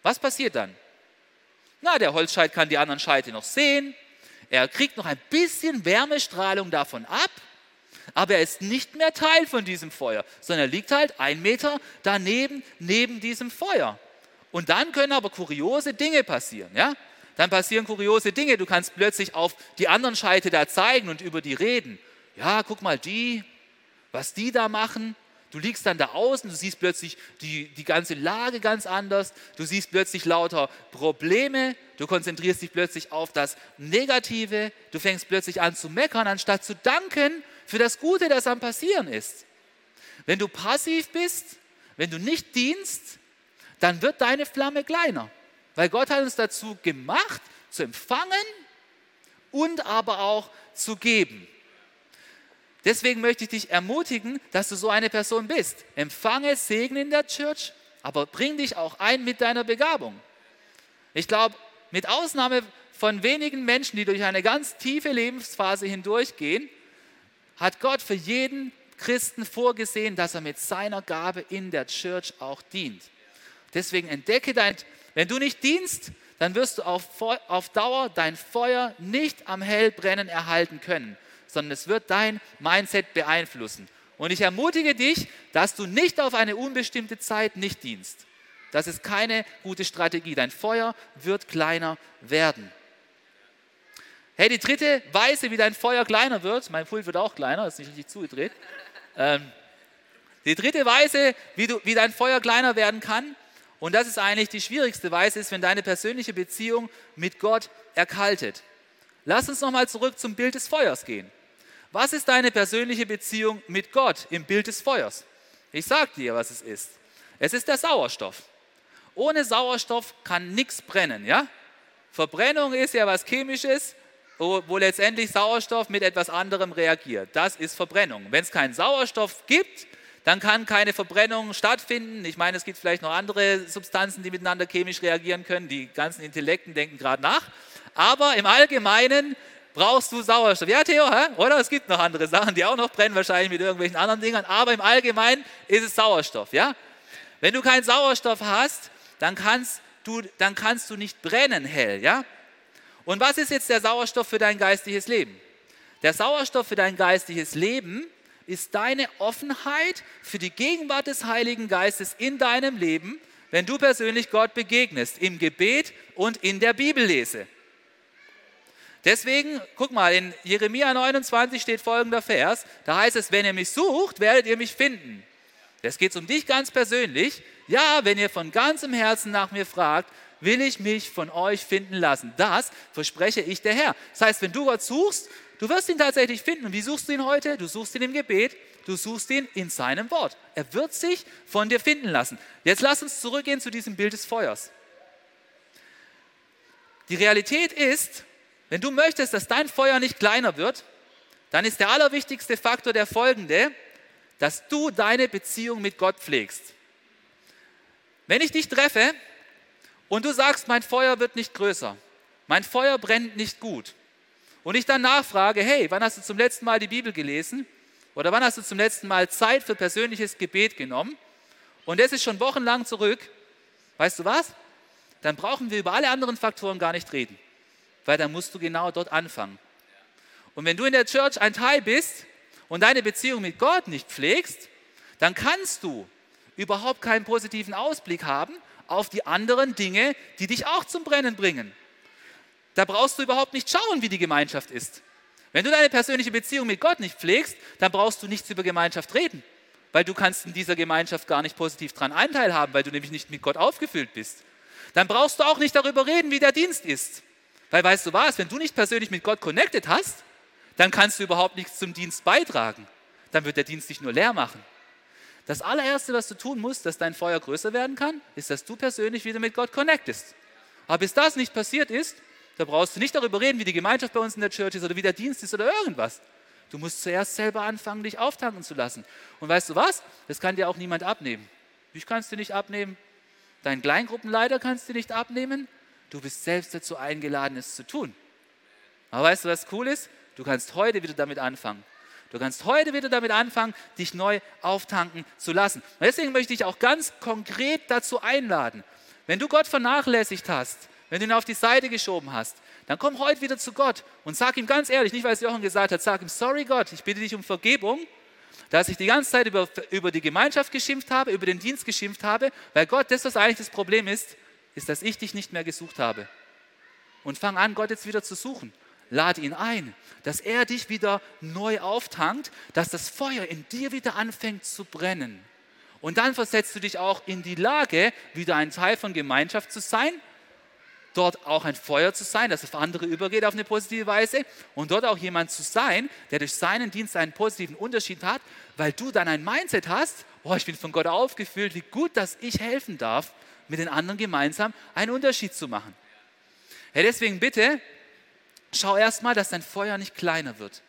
Speaker 2: Was passiert dann? Na, der Holzscheit kann die anderen Scheite noch sehen. Er kriegt noch ein bisschen Wärmestrahlung davon ab, aber er ist nicht mehr Teil von diesem Feuer, sondern er liegt halt ein Meter daneben, neben diesem Feuer. Und dann können aber kuriose Dinge passieren, ja? Dann passieren kuriose Dinge. Du kannst plötzlich auf die anderen Scheite da zeigen und über die reden. Ja, guck mal, die, was die da machen. Du liegst dann da außen, du siehst plötzlich die, die ganze Lage ganz anders, du siehst plötzlich lauter Probleme, du konzentrierst dich plötzlich auf das Negative, du fängst plötzlich an zu meckern, anstatt zu danken für das Gute, das am Passieren ist. Wenn du passiv bist, wenn du nicht dienst, dann wird deine Flamme kleiner, weil Gott hat uns dazu gemacht, zu empfangen und aber auch zu geben. Deswegen möchte ich dich ermutigen, dass du so eine Person bist. Empfange Segen in der Church, aber bring dich auch ein mit deiner Begabung. Ich glaube, mit Ausnahme von wenigen Menschen, die durch eine ganz tiefe Lebensphase hindurchgehen, hat Gott für jeden Christen vorgesehen, dass er mit seiner Gabe in der Church auch dient. Deswegen entdecke dein, wenn du nicht dienst, dann wirst du auf, auf Dauer dein Feuer nicht am Hellbrennen erhalten können sondern es wird dein Mindset beeinflussen. Und ich ermutige dich, dass du nicht auf eine unbestimmte Zeit nicht dienst. Das ist keine gute Strategie. Dein Feuer wird kleiner werden. Hey, die dritte Weise, wie dein Feuer kleiner wird, mein Pult wird auch kleiner, ist nicht richtig zugedreht. Ähm, die dritte Weise, wie, du, wie dein Feuer kleiner werden kann, und das ist eigentlich die schwierigste Weise, ist, wenn deine persönliche Beziehung mit Gott erkaltet. Lass uns nochmal zurück zum Bild des Feuers gehen. Was ist deine persönliche Beziehung mit Gott im Bild des Feuers? Ich sage dir, was es ist. Es ist der Sauerstoff. Ohne Sauerstoff kann nichts brennen, ja? Verbrennung ist ja was Chemisches, wo letztendlich Sauerstoff mit etwas anderem reagiert. Das ist Verbrennung. Wenn es keinen Sauerstoff gibt, dann kann keine Verbrennung stattfinden. Ich meine, es gibt vielleicht noch andere Substanzen, die miteinander chemisch reagieren können. Die ganzen Intellekten denken gerade nach. Aber im Allgemeinen brauchst du Sauerstoff. Ja, Theo, hä? oder? Es gibt noch andere Sachen, die auch noch brennen, wahrscheinlich mit irgendwelchen anderen Dingern, aber im Allgemeinen ist es Sauerstoff. Ja? Wenn du keinen Sauerstoff hast, dann kannst du, dann kannst du nicht brennen hell. Ja? Und was ist jetzt der Sauerstoff für dein geistliches Leben? Der Sauerstoff für dein geistliches Leben ist deine Offenheit für die Gegenwart des Heiligen Geistes in deinem Leben, wenn du persönlich Gott begegnest, im Gebet und in der Bibellese. Deswegen, guck mal, in Jeremia 29 steht folgender Vers, da heißt es, wenn ihr mich sucht, werdet ihr mich finden. Es geht um dich ganz persönlich. Ja, wenn ihr von ganzem Herzen nach mir fragt, will ich mich von euch finden lassen. Das verspreche ich der Herr. Das heißt, wenn du Gott suchst, du wirst ihn tatsächlich finden. Wie suchst du ihn heute? Du suchst ihn im Gebet, du suchst ihn in seinem Wort. Er wird sich von dir finden lassen. Jetzt lass uns zurückgehen zu diesem Bild des Feuers. Die Realität ist, wenn du möchtest, dass dein Feuer nicht kleiner wird, dann ist der allerwichtigste Faktor der folgende, dass du deine Beziehung mit Gott pflegst. Wenn ich dich treffe und du sagst, mein Feuer wird nicht größer, mein Feuer brennt nicht gut, und ich dann nachfrage, hey, wann hast du zum letzten Mal die Bibel gelesen? Oder wann hast du zum letzten Mal Zeit für persönliches Gebet genommen? Und das ist schon wochenlang zurück. Weißt du was? Dann brauchen wir über alle anderen Faktoren gar nicht reden weil dann musst du genau dort anfangen. Und wenn du in der Church ein Teil bist und deine Beziehung mit Gott nicht pflegst, dann kannst du überhaupt keinen positiven Ausblick haben auf die anderen Dinge, die dich auch zum Brennen bringen. Da brauchst du überhaupt nicht schauen, wie die Gemeinschaft ist. Wenn du deine persönliche Beziehung mit Gott nicht pflegst, dann brauchst du nichts über Gemeinschaft reden, weil du kannst in dieser Gemeinschaft gar nicht positiv daran Einteil haben, weil du nämlich nicht mit Gott aufgefüllt bist. Dann brauchst du auch nicht darüber reden, wie der Dienst ist, weil weißt du was, wenn du nicht persönlich mit Gott connected hast, dann kannst du überhaupt nichts zum Dienst beitragen. Dann wird der Dienst dich nur leer machen. Das allererste, was du tun musst, dass dein Feuer größer werden kann, ist, dass du persönlich wieder mit Gott connectest. Aber bis das nicht passiert ist, da brauchst du nicht darüber reden, wie die Gemeinschaft bei uns in der Church ist oder wie der Dienst ist oder irgendwas. Du musst zuerst selber anfangen, dich auftanken zu lassen. Und weißt du was? Das kann dir auch niemand abnehmen. Ich kannst du nicht abnehmen. Dein Kleingruppenleiter kannst du nicht abnehmen. Du bist selbst dazu eingeladen, es zu tun. Aber weißt du, was cool ist? Du kannst heute wieder damit anfangen. Du kannst heute wieder damit anfangen, dich neu auftanken zu lassen. Und deswegen möchte ich auch ganz konkret dazu einladen. Wenn du Gott vernachlässigt hast, wenn du ihn auf die Seite geschoben hast, dann komm heute wieder zu Gott und sag ihm ganz ehrlich, nicht weil es Jochen gesagt hat, sag ihm, sorry Gott, ich bitte dich um Vergebung, dass ich die ganze Zeit über, über die Gemeinschaft geschimpft habe, über den Dienst geschimpft habe, weil Gott, das, was eigentlich das Problem ist, ist, dass ich dich nicht mehr gesucht habe. Und fang an, Gott jetzt wieder zu suchen. Lade ihn ein, dass er dich wieder neu auftankt, dass das Feuer in dir wieder anfängt zu brennen. Und dann versetzt du dich auch in die Lage, wieder ein Teil von Gemeinschaft zu sein, dort auch ein Feuer zu sein, das auf andere übergeht auf eine positive Weise und dort auch jemand zu sein, der durch seinen Dienst einen positiven Unterschied hat, weil du dann ein Mindset hast, oh, ich bin von Gott aufgefüllt, wie gut, dass ich helfen darf mit den anderen gemeinsam einen Unterschied zu machen. Ja, deswegen bitte, schau erstmal, dass dein Feuer nicht kleiner wird.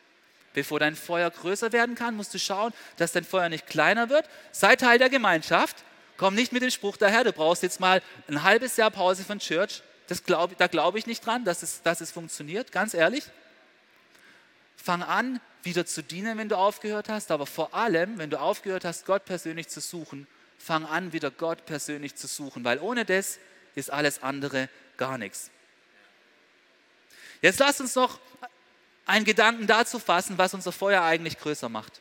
Speaker 2: Bevor dein Feuer größer werden kann, musst du schauen, dass dein Feuer nicht kleiner wird. Sei Teil der Gemeinschaft. Komm nicht mit dem Spruch daher, du brauchst jetzt mal ein halbes Jahr Pause von Church. Das glaub, da glaube ich nicht dran, dass es, dass es funktioniert, ganz ehrlich. Fang an, wieder zu dienen, wenn du aufgehört hast, aber vor allem, wenn du aufgehört hast, Gott persönlich zu suchen, fang an, wieder Gott persönlich zu suchen, weil ohne das ist alles andere gar nichts. Jetzt lasst uns noch einen Gedanken dazu fassen, was unser Feuer eigentlich größer macht.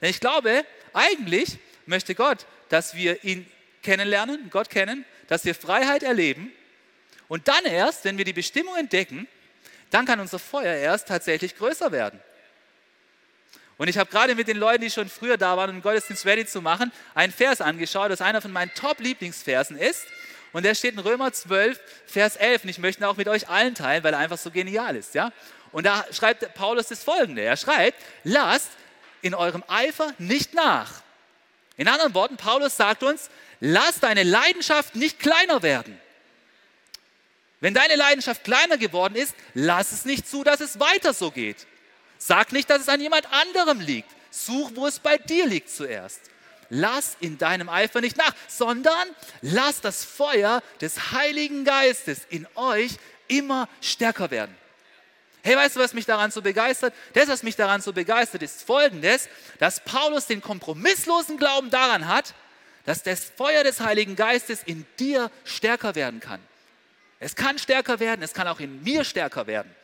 Speaker 2: Denn ich glaube, eigentlich möchte Gott, dass wir ihn kennenlernen, Gott kennen, dass wir Freiheit erleben und dann erst, wenn wir die Bestimmung entdecken, dann kann unser Feuer erst tatsächlich größer werden. Und ich habe gerade mit den Leuten, die schon früher da waren, um den Gottesdienst ready zu machen, einen Vers angeschaut, das einer von meinen Top-Lieblingsversen ist. Und der steht in Römer 12, Vers 11. Und ich möchte ihn auch mit euch allen teilen, weil er einfach so genial ist. Ja? Und da schreibt Paulus das folgende. Er schreibt, lasst in eurem Eifer nicht nach. In anderen Worten, Paulus sagt uns, lasst deine Leidenschaft nicht kleiner werden. Wenn deine Leidenschaft kleiner geworden ist, lass es nicht zu, dass es weiter so geht. Sag nicht, dass es an jemand anderem liegt. Such, wo es bei dir liegt zuerst. Lass in deinem Eifer nicht nach, sondern lass das Feuer des Heiligen Geistes in euch immer stärker werden. Hey, weißt du, was mich daran so begeistert? Das, was mich daran so begeistert, ist folgendes, dass Paulus den kompromisslosen Glauben daran hat, dass das Feuer des Heiligen Geistes in dir stärker werden kann. Es kann stärker werden, es kann auch in mir stärker werden.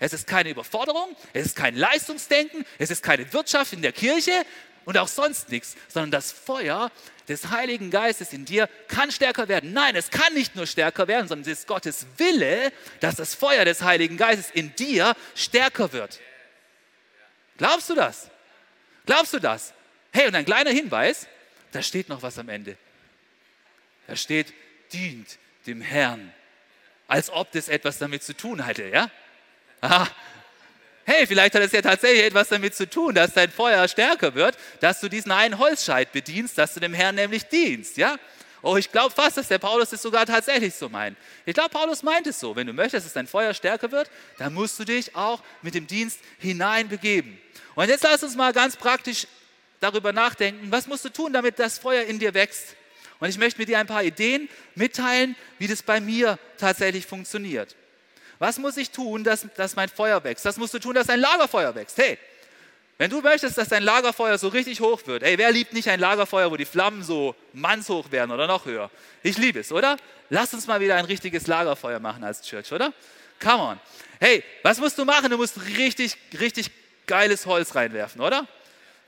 Speaker 2: Es ist keine Überforderung, es ist kein Leistungsdenken, es ist keine Wirtschaft in der Kirche und auch sonst nichts, sondern das Feuer des Heiligen Geistes in dir kann stärker werden. Nein, es kann nicht nur stärker werden, sondern es ist Gottes Wille, dass das Feuer des Heiligen Geistes in dir stärker wird. Glaubst du das? Glaubst du das? Hey, und ein kleiner Hinweis, da steht noch was am Ende. Da steht, dient dem Herrn, als ob das etwas damit zu tun hatte, ja? Aha. Hey, vielleicht hat es ja tatsächlich etwas damit zu tun, dass dein Feuer stärker wird, dass du diesen einen Holzscheit bedienst, dass du dem Herrn nämlich dienst, ja? Oh, ich glaube fast, dass der Paulus es sogar tatsächlich so meint. Ich glaube, Paulus meint es so. Wenn du möchtest, dass dein Feuer stärker wird, dann musst du dich auch mit dem Dienst hineinbegeben. Und jetzt lass uns mal ganz praktisch darüber nachdenken, was musst du tun, damit das Feuer in dir wächst. Und ich möchte mit dir ein paar Ideen mitteilen, wie das bei mir tatsächlich funktioniert. Was muss ich tun, dass, dass mein Feuer wächst? Was musst du tun, dass dein Lagerfeuer wächst? Hey, wenn du möchtest, dass dein Lagerfeuer so richtig hoch wird, ey, wer liebt nicht ein Lagerfeuer, wo die Flammen so mannshoch werden oder noch höher? Ich liebe es, oder? Lass uns mal wieder ein richtiges Lagerfeuer machen als Church, oder? Come on. Hey, was musst du machen? Du musst richtig, richtig geiles Holz reinwerfen, oder?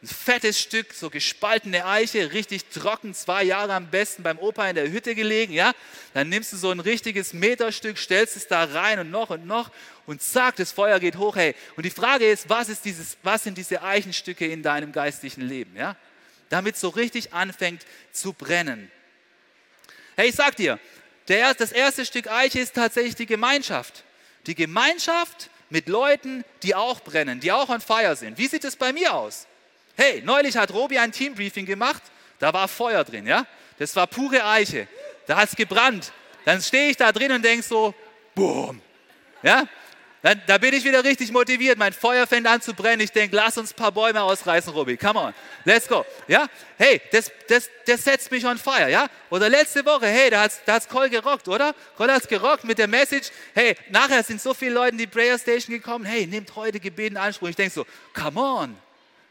Speaker 2: Ein fettes Stück, so gespaltene Eiche, richtig trocken, zwei Jahre am besten beim Opa in der Hütte gelegen, ja? Dann nimmst du so ein richtiges Meterstück, stellst es da rein und noch und noch und zack, das Feuer geht hoch, hey. Und die Frage ist, was, ist dieses, was sind diese Eichenstücke in deinem geistlichen Leben, ja? Damit so richtig anfängt zu brennen. Hey, ich sag dir, der, das erste Stück Eiche ist tatsächlich die Gemeinschaft. Die Gemeinschaft mit Leuten, die auch brennen, die auch on fire sind. Wie sieht es bei mir aus? Hey, neulich hat Robi ein Teambriefing gemacht, da war Feuer drin, ja? Das war pure Eiche. Da hat es gebrannt. Dann stehe ich da drin und denke so, boom. Ja? Dann, da bin ich wieder richtig motiviert. Mein Feuer fängt an zu brennen. Ich denke, lass uns ein paar Bäume ausreißen, Robi. Come on. Let's go. Ja? Hey, das, das, das setzt mich on fire. Ja? Oder letzte Woche, hey, da hat es da hat's Cole gerockt, oder? Cole hat es gerockt mit der Message. Hey, nachher sind so viele Leute in die Prayer Station gekommen. Hey, nehmt heute Gebet in Anspruch. Ich denke so, come on.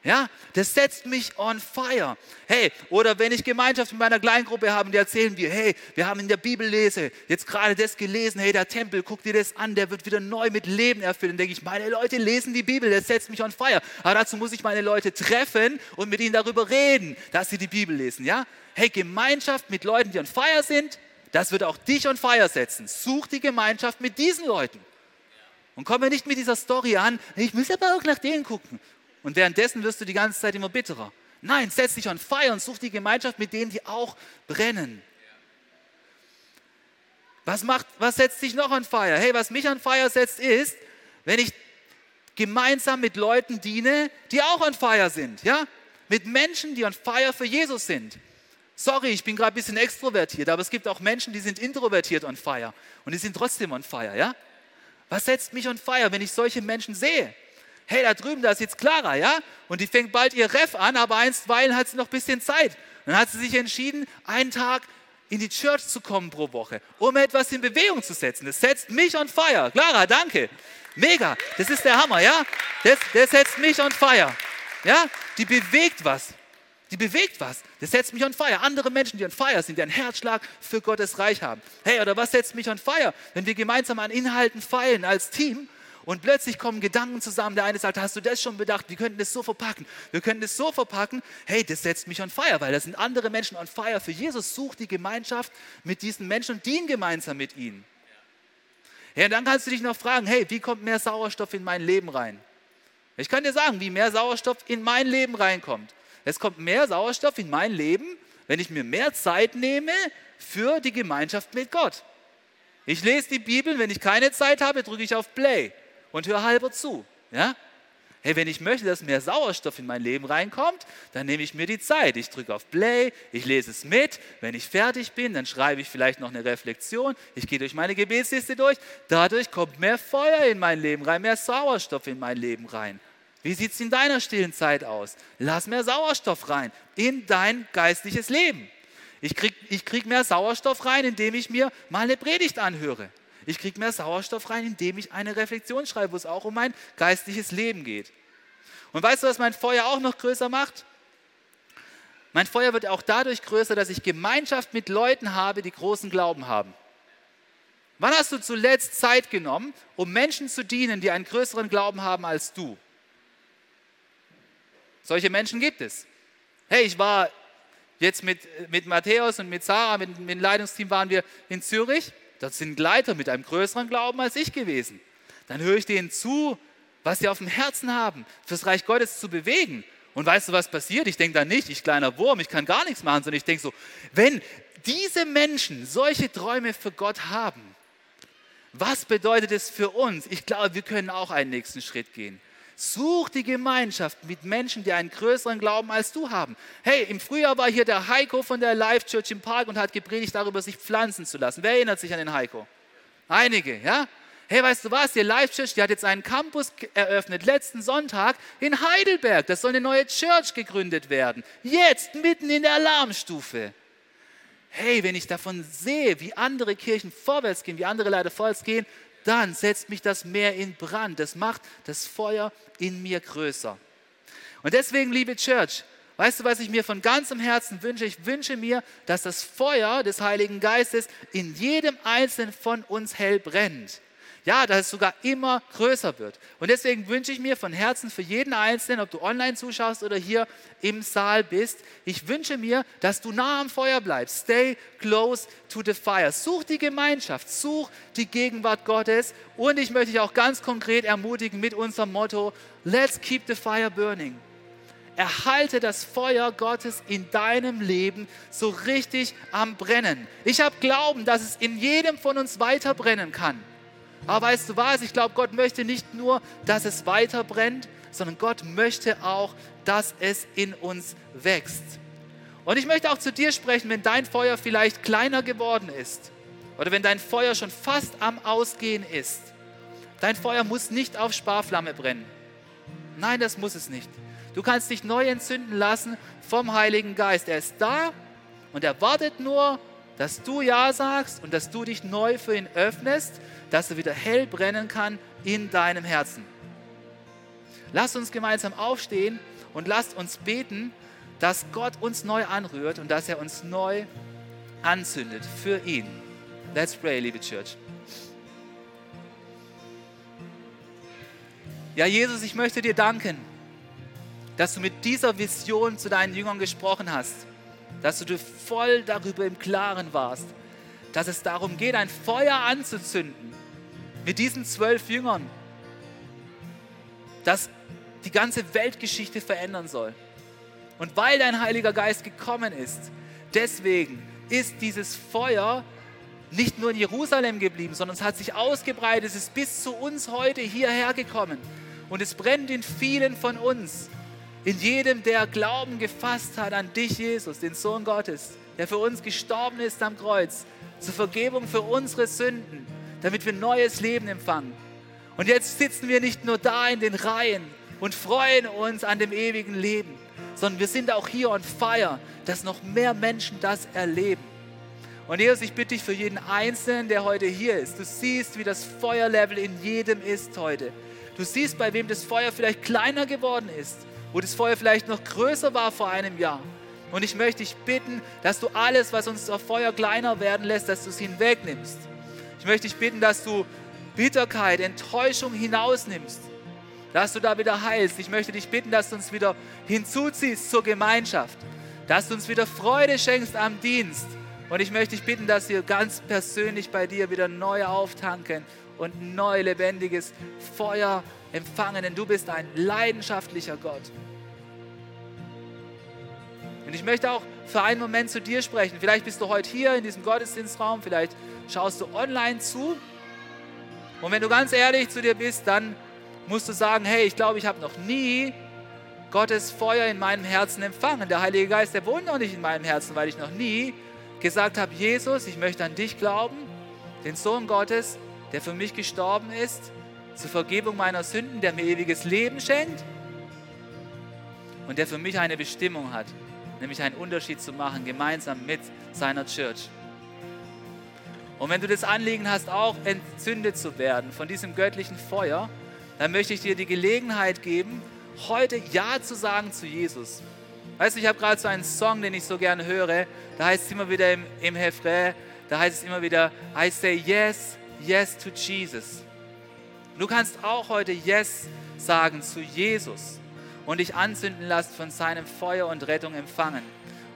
Speaker 2: Ja, das setzt mich on fire. Hey, oder wenn ich Gemeinschaft mit meiner Kleingruppe habe, die erzählen wir, hey, wir haben in der Bibel lese, jetzt gerade das gelesen, hey, der Tempel, guck dir das an, der wird wieder neu mit Leben erfüllt. Dann denke ich, meine Leute lesen die Bibel, das setzt mich on fire. Aber dazu muss ich meine Leute treffen und mit ihnen darüber reden, dass sie die Bibel lesen, ja? Hey, Gemeinschaft mit Leuten, die on fire sind, das wird auch dich on fire setzen. Such die Gemeinschaft mit diesen Leuten. Und komme nicht mit dieser Story an, ich muss aber auch nach denen gucken. Und währenddessen wirst du die ganze Zeit immer bitterer. Nein, setz dich on fire und such die Gemeinschaft mit denen, die auch brennen. Was, macht, was setzt dich noch on fire? Hey, was mich on fire setzt, ist, wenn ich gemeinsam mit Leuten diene, die auch on fire sind. Ja? Mit Menschen, die on fire für Jesus sind. Sorry, ich bin gerade ein bisschen extrovertiert, aber es gibt auch Menschen, die sind introvertiert on fire und die sind trotzdem on fire. Ja? Was setzt mich on fire, wenn ich solche Menschen sehe? Hey, da drüben, da ist jetzt Clara, ja? Und die fängt bald ihr Ref an, aber einstweilen hat sie noch ein bisschen Zeit. Dann hat sie sich entschieden, einen Tag in die Church zu kommen pro Woche, um etwas in Bewegung zu setzen. Das setzt mich on fire. Clara, danke. Mega. Das ist der Hammer, ja? Das, das setzt mich on fire. Ja? Die bewegt was. Die bewegt was. Das setzt mich on fire. Andere Menschen, die on fire sind, die einen Herzschlag für Gottes Reich haben. Hey, oder was setzt mich on fire? Wenn wir gemeinsam an Inhalten feilen als Team und plötzlich kommen Gedanken zusammen. Der eine sagt, hast du das schon bedacht? Wir könnten das so verpacken. Wir könnten das so verpacken. Hey, das setzt mich on fire, weil das sind andere Menschen on fire. Für Jesus sucht die Gemeinschaft mit diesen Menschen und dien gemeinsam mit ihnen. Ja, und dann kannst du dich noch fragen, hey, wie kommt mehr Sauerstoff in mein Leben rein? Ich kann dir sagen, wie mehr Sauerstoff in mein Leben reinkommt. Es kommt mehr Sauerstoff in mein Leben, wenn ich mir mehr Zeit nehme für die Gemeinschaft mit Gott. Ich lese die Bibel, wenn ich keine Zeit habe, drücke ich auf Play und hör halber zu. Ja? Hey, wenn ich möchte, dass mehr Sauerstoff in mein Leben reinkommt, dann nehme ich mir die Zeit. Ich drücke auf Play, ich lese es mit. Wenn ich fertig bin, dann schreibe ich vielleicht noch eine Reflexion. Ich gehe durch meine Gebetsliste durch. Dadurch kommt mehr Feuer in mein Leben rein, mehr Sauerstoff in mein Leben rein. Wie sieht es in deiner stillen Zeit aus? Lass mehr Sauerstoff rein in dein geistliches Leben. Ich kriege ich krieg mehr Sauerstoff rein, indem ich mir mal eine Predigt anhöre. Ich kriege mehr Sauerstoff rein, indem ich eine Reflexion schreibe, wo es auch um mein geistliches Leben geht. Und weißt du, was mein Feuer auch noch größer macht? Mein Feuer wird auch dadurch größer, dass ich Gemeinschaft mit Leuten habe, die großen Glauben haben. Wann hast du zuletzt Zeit genommen, um Menschen zu dienen, die einen größeren Glauben haben als du? Solche Menschen gibt es. Hey, ich war jetzt mit, mit Matthäus und mit Sarah, mit, mit dem Leitungsteam waren wir in Zürich. Dort sind Leiter mit einem größeren Glauben als ich gewesen. Dann höre ich denen zu, was sie auf dem Herzen haben, fürs Reich Gottes zu bewegen. Und weißt du, was passiert? Ich denke dann nicht, ich kleiner Wurm, ich kann gar nichts machen, sondern ich denke so, wenn diese Menschen solche Träume für Gott haben, was bedeutet es für uns? Ich glaube, wir können auch einen nächsten Schritt gehen. Such die Gemeinschaft mit Menschen, die einen größeren Glauben als du haben. Hey, im Frühjahr war hier der Heiko von der Life Church im Park und hat gepredigt darüber, sich pflanzen zu lassen. Wer erinnert sich an den Heiko? Einige, ja? Hey, weißt du was? Die Life Church, die hat jetzt einen Campus eröffnet, letzten Sonntag in Heidelberg. Das soll eine neue Church gegründet werden. Jetzt, mitten in der Alarmstufe hey, wenn ich davon sehe, wie andere Kirchen vorwärts gehen, wie andere Leute vorwärts gehen, dann setzt mich das mehr in Brand. Das macht das Feuer in mir größer. Und deswegen, liebe Church, weißt du, was ich mir von ganzem Herzen wünsche? Ich wünsche mir, dass das Feuer des Heiligen Geistes in jedem Einzelnen von uns hell brennt. Ja, dass es sogar immer größer wird. Und deswegen wünsche ich mir von Herzen für jeden Einzelnen, ob du online zuschaust oder hier im Saal bist, ich wünsche mir, dass du nah am Feuer bleibst. Stay close to the fire. Such die Gemeinschaft, such die Gegenwart Gottes. Und ich möchte dich auch ganz konkret ermutigen mit unserem Motto, let's keep the fire burning. Erhalte das Feuer Gottes in deinem Leben so richtig am Brennen. Ich habe Glauben, dass es in jedem von uns weiter brennen kann. Aber weißt du was? Ich glaube, Gott möchte nicht nur, dass es weiter brennt, sondern Gott möchte auch, dass es in uns wächst. Und ich möchte auch zu dir sprechen, wenn dein Feuer vielleicht kleiner geworden ist oder wenn dein Feuer schon fast am Ausgehen ist. Dein Feuer muss nicht auf Sparflamme brennen. Nein, das muss es nicht. Du kannst dich neu entzünden lassen vom Heiligen Geist. Er ist da und er wartet nur, dass du Ja sagst und dass du dich neu für ihn öffnest dass er wieder hell brennen kann in deinem Herzen. Lasst uns gemeinsam aufstehen und lasst uns beten, dass Gott uns neu anrührt und dass er uns neu anzündet für ihn. Let's pray, liebe Church. Ja, Jesus, ich möchte dir danken, dass du mit dieser Vision zu deinen Jüngern gesprochen hast, dass du voll darüber im Klaren warst, dass es darum geht, ein Feuer anzuzünden mit diesen zwölf Jüngern, das die ganze Weltgeschichte verändern soll. Und weil dein Heiliger Geist gekommen ist, deswegen ist dieses Feuer nicht nur in Jerusalem geblieben, sondern es hat sich ausgebreitet, es ist bis zu uns heute hierher gekommen. Und es brennt in vielen von uns, in jedem, der Glauben gefasst hat an dich, Jesus, den Sohn Gottes, der für uns gestorben ist am Kreuz, zur Vergebung für unsere Sünden damit wir neues Leben empfangen. Und jetzt sitzen wir nicht nur da in den Reihen und freuen uns an dem ewigen Leben, sondern wir sind auch hier on fire, dass noch mehr Menschen das erleben. Und Jesus, ich bitte dich für jeden Einzelnen, der heute hier ist. Du siehst, wie das Feuerlevel in jedem ist heute. Du siehst, bei wem das Feuer vielleicht kleiner geworden ist, wo das Feuer vielleicht noch größer war vor einem Jahr. Und ich möchte dich bitten, dass du alles, was uns auf Feuer kleiner werden lässt, dass du es hinwegnimmst ich möchte dich bitten, dass du Bitterkeit, Enttäuschung hinausnimmst, dass du da wieder heilst. Ich möchte dich bitten, dass du uns wieder hinzuziehst zur Gemeinschaft, dass du uns wieder Freude schenkst am Dienst. Und ich möchte dich bitten, dass wir ganz persönlich bei dir wieder neu auftanken und neu lebendiges Feuer empfangen, denn du bist ein leidenschaftlicher Gott. Und ich möchte auch für einen Moment zu dir sprechen. Vielleicht bist du heute hier in diesem Gottesdienstraum, vielleicht schaust du online zu. Und wenn du ganz ehrlich zu dir bist, dann musst du sagen, hey, ich glaube, ich habe noch nie Gottes Feuer in meinem Herzen empfangen. Der Heilige Geist, der wohnt noch nicht in meinem Herzen, weil ich noch nie gesagt habe, Jesus, ich möchte an dich glauben, den Sohn Gottes, der für mich gestorben ist, zur Vergebung meiner Sünden, der mir ewiges Leben schenkt und der für mich eine Bestimmung hat, nämlich einen Unterschied zu machen, gemeinsam mit seiner Church. Und wenn du das Anliegen hast, auch entzündet zu werden von diesem göttlichen Feuer, dann möchte ich dir die Gelegenheit geben, heute Ja zu sagen zu Jesus. Weißt du, ich habe gerade so einen Song, den ich so gerne höre. Da heißt es immer wieder im, im Refrain, da heißt es immer wieder, I say yes, Yes to Jesus. Du kannst auch heute Yes sagen zu Jesus und dich anzünden lassen von seinem Feuer und Rettung empfangen.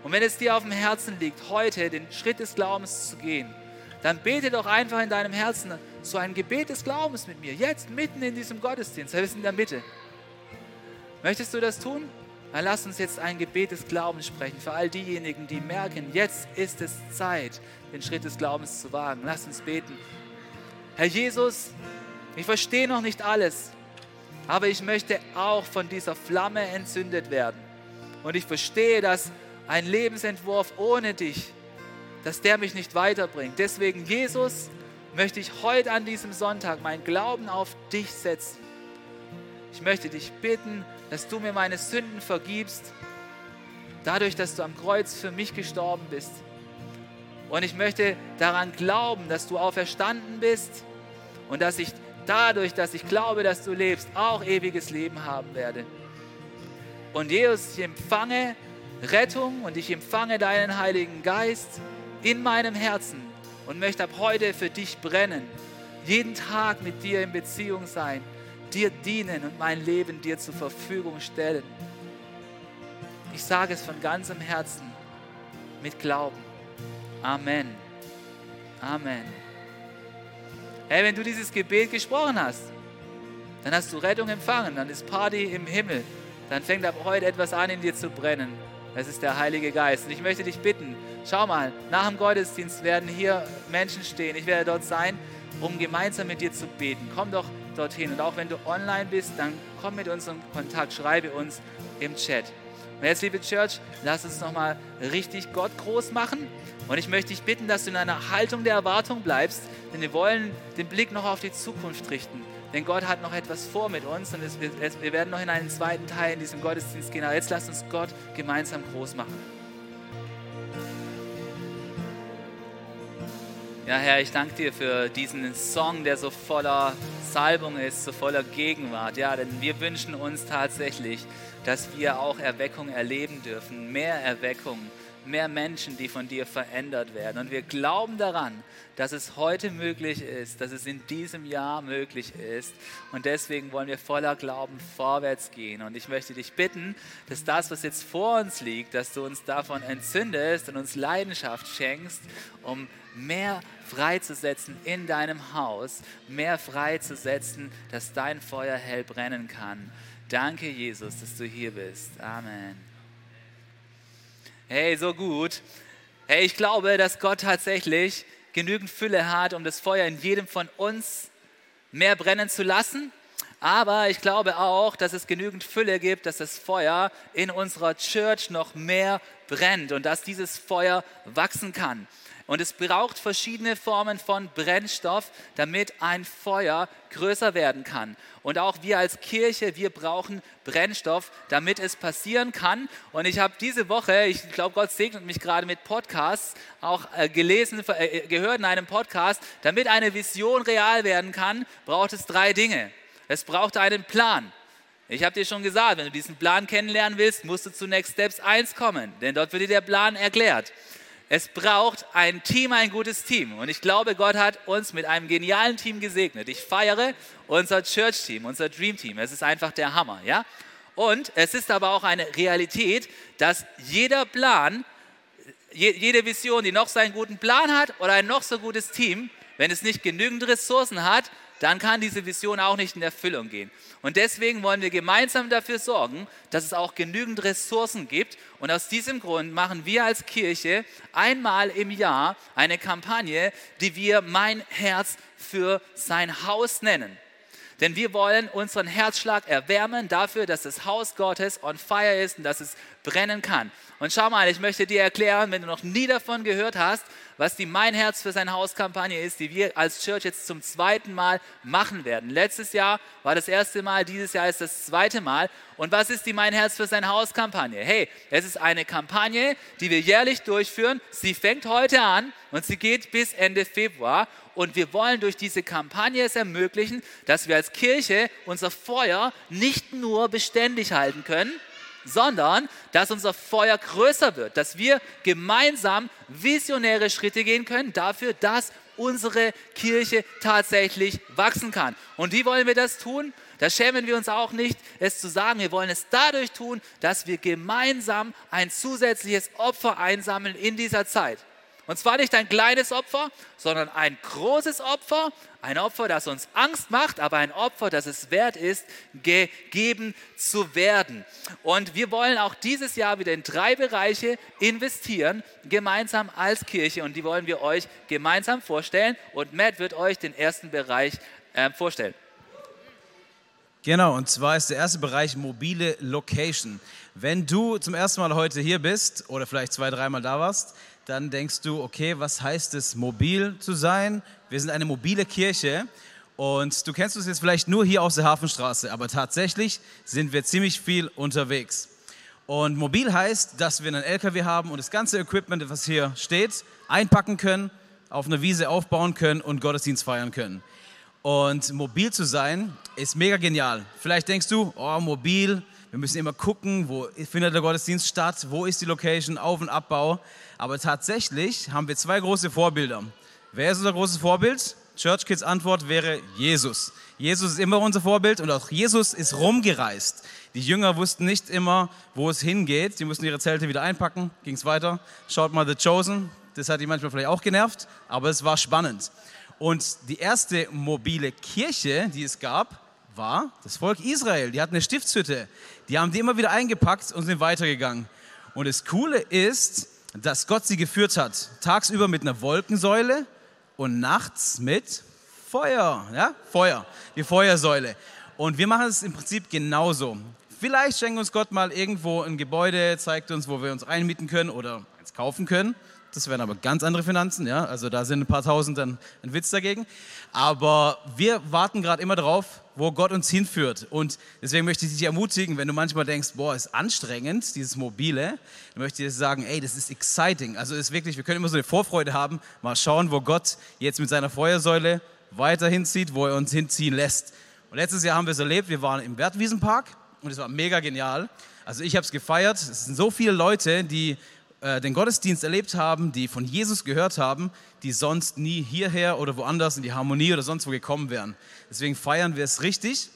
Speaker 2: Und wenn es dir auf dem Herzen liegt, heute den Schritt des Glaubens zu gehen, dann bete doch einfach in deinem Herzen so ein Gebet des Glaubens mit mir, jetzt mitten in diesem Gottesdienst, er ist in der Mitte. Möchtest du das tun? Dann lass uns jetzt ein Gebet des Glaubens sprechen für all diejenigen, die merken, jetzt ist es Zeit, den Schritt des Glaubens zu wagen. Lass uns beten. Herr Jesus, ich verstehe noch nicht alles, aber ich möchte auch von dieser Flamme entzündet werden. Und ich verstehe, dass ein Lebensentwurf ohne dich, dass der mich nicht weiterbringt. Deswegen, Jesus, möchte ich heute an diesem Sonntag meinen Glauben auf dich setzen. Ich möchte dich bitten, dass du mir meine Sünden vergibst, dadurch, dass du am Kreuz für mich gestorben bist. Und ich möchte daran glauben, dass du auferstanden bist und dass ich dadurch, dass ich glaube, dass du lebst, auch ewiges Leben haben werde. Und Jesus, ich empfange Rettung und ich empfange deinen Heiligen Geist in meinem Herzen und möchte ab heute für dich brennen, jeden Tag mit dir in Beziehung sein, dir dienen und mein Leben dir zur Verfügung stellen. Ich sage es von ganzem Herzen mit Glauben. Amen. Amen. Hey, wenn du dieses Gebet gesprochen hast, dann hast du Rettung empfangen, dann ist Party im Himmel. Dann fängt ab heute etwas an in dir zu brennen. Das ist der Heilige Geist. Und ich möchte dich bitten, schau mal, nach dem Gottesdienst werden hier Menschen stehen. Ich werde dort sein, um gemeinsam mit dir zu beten. Komm doch dorthin. Und auch wenn du online bist, dann komm mit uns in Kontakt, schreibe uns im Chat. Und jetzt, liebe Church, lass uns nochmal richtig Gott groß machen. Und ich möchte dich bitten, dass du in einer Haltung der Erwartung bleibst, denn wir wollen den Blick noch auf die Zukunft richten. Denn Gott hat noch etwas vor mit uns und es, wir werden noch in einen zweiten Teil in diesem Gottesdienst gehen. Aber jetzt lasst uns Gott gemeinsam groß machen. Ja, Herr, ich danke dir für diesen Song, der so voller Salbung ist, so voller Gegenwart. Ja, denn wir wünschen uns tatsächlich, dass wir auch Erweckung erleben dürfen, mehr Erweckung mehr Menschen, die von dir verändert werden. Und wir glauben daran, dass es heute möglich ist, dass es in diesem Jahr möglich ist. Und deswegen wollen wir voller Glauben vorwärts gehen. Und ich möchte dich bitten, dass das, was jetzt vor uns liegt, dass du uns davon entzündest und uns Leidenschaft schenkst, um mehr freizusetzen in deinem Haus, mehr freizusetzen, dass dein Feuer hell brennen kann. Danke, Jesus, dass du hier bist. Amen. Hey, so gut. Hey, ich glaube, dass Gott tatsächlich genügend Fülle hat, um das Feuer in jedem von uns mehr brennen zu lassen. Aber ich glaube auch, dass es genügend Fülle gibt, dass das Feuer in unserer Church noch mehr brennt und dass dieses Feuer wachsen kann. Und es braucht verschiedene Formen von Brennstoff, damit ein Feuer größer werden kann. Und auch wir als Kirche, wir brauchen Brennstoff, damit es passieren kann. Und ich habe diese Woche, ich glaube, Gott segnet mich gerade mit Podcasts, auch äh, gelesen, äh, gehört in einem Podcast, damit eine Vision real werden kann, braucht es drei Dinge. Es braucht einen Plan. Ich habe dir schon gesagt, wenn du diesen Plan kennenlernen willst, musst du zu Next Steps 1 kommen, denn dort wird dir der Plan erklärt. Es braucht ein Team, ein gutes Team. Und ich glaube, Gott hat uns mit einem genialen Team gesegnet. Ich feiere unser Church-Team, unser Dream-Team. Es ist einfach der Hammer, ja? Und es ist aber auch eine Realität, dass jeder Plan, jede Vision, die noch so einen guten Plan hat oder ein noch so gutes Team, wenn es nicht genügend Ressourcen hat, dann kann diese Vision auch nicht in Erfüllung gehen. Und deswegen wollen wir gemeinsam dafür sorgen, dass es auch genügend Ressourcen gibt. Und aus diesem Grund machen wir als Kirche einmal im Jahr eine Kampagne, die wir Mein Herz für sein Haus nennen. Denn wir wollen unseren Herzschlag erwärmen dafür, dass das Haus Gottes on fire ist und dass es brennen kann. Und schau mal, ich möchte dir erklären, wenn du noch nie davon gehört hast, was die Mein Herz für sein Haus Kampagne ist, die wir als Church jetzt zum zweiten Mal machen werden. Letztes Jahr war das erste Mal, dieses Jahr ist das zweite Mal. Und was ist die Mein Herz für sein Haus Kampagne? Hey, es ist eine Kampagne, die wir jährlich durchführen. Sie fängt heute an und sie geht bis Ende Februar. Und wir wollen durch diese Kampagne es ermöglichen, dass wir als Kirche unser Feuer nicht nur beständig halten können, sondern dass unser Feuer größer wird, dass wir gemeinsam visionäre Schritte gehen können dafür, dass unsere Kirche tatsächlich wachsen kann. Und wie wollen wir das tun? Da schämen wir uns auch nicht, es zu sagen. Wir wollen es dadurch tun, dass wir gemeinsam ein zusätzliches Opfer einsammeln in dieser Zeit. Und zwar nicht ein kleines Opfer, sondern ein großes Opfer, ein Opfer, das uns Angst macht, aber ein Opfer, das es wert ist, gegeben zu werden. Und wir wollen auch dieses Jahr wieder in drei Bereiche investieren, gemeinsam als Kirche. Und die wollen wir euch gemeinsam vorstellen. Und Matt wird euch den ersten Bereich äh, vorstellen.
Speaker 4: Genau, und zwar ist der erste Bereich mobile Location. Wenn du zum ersten Mal heute hier bist oder vielleicht zwei, dreimal da warst, dann denkst du, okay, was heißt es, mobil zu sein? Wir sind eine mobile Kirche und du kennst uns jetzt vielleicht nur hier aus der Hafenstraße, aber tatsächlich sind wir ziemlich viel unterwegs. Und mobil heißt, dass wir einen LKW haben und das ganze Equipment, was hier steht, einpacken können, auf einer Wiese aufbauen können und Gottesdienst feiern können. Und mobil zu sein ist mega genial. Vielleicht denkst du, oh, mobil, wir müssen immer gucken, wo findet der Gottesdienst statt, wo ist die Location, Auf- und Abbau. Aber tatsächlich haben wir zwei große Vorbilder. Wer ist unser großes Vorbild? Church Kids Antwort wäre Jesus. Jesus ist immer unser Vorbild und auch Jesus ist rumgereist. Die Jünger wussten nicht immer, wo es hingeht. Sie mussten ihre Zelte wieder einpacken. Ging es weiter. Schaut mal The Chosen. Das hat die manchmal vielleicht auch genervt, aber es war spannend. Und die erste mobile Kirche, die es gab, war das Volk Israel. Die hatten eine Stiftshütte. Die haben die immer wieder eingepackt und sind weitergegangen. Und das Coole ist, dass Gott sie geführt hat. Tagsüber mit einer Wolkensäule und nachts mit Feuer. Ja? Feuer, die Feuersäule. Und wir machen es im Prinzip genauso. Vielleicht schenkt uns Gott mal irgendwo ein Gebäude, zeigt uns, wo wir uns einmieten können oder eins kaufen können. Das wären aber ganz andere Finanzen, ja. Also da sind ein paar Tausend dann ein Witz dagegen. Aber wir warten gerade immer darauf, wo Gott uns hinführt. Und deswegen möchte ich dich ermutigen, wenn du manchmal denkst, boah, ist anstrengend, dieses Mobile, dann möchte ich dir sagen, ey, das ist exciting. Also ist wirklich, wir können immer so eine Vorfreude haben, mal schauen, wo Gott jetzt mit seiner Feuersäule weiter hinzieht, wo er uns hinziehen lässt. Und letztes Jahr haben wir es erlebt, wir waren im Bertwiesenpark und es war mega genial. Also ich habe es gefeiert. Es sind so viele Leute, die äh, den Gottesdienst erlebt haben, die von Jesus gehört haben, die sonst nie hierher oder woanders in die Harmonie oder sonst wo gekommen wären. Deswegen feiern wir es richtig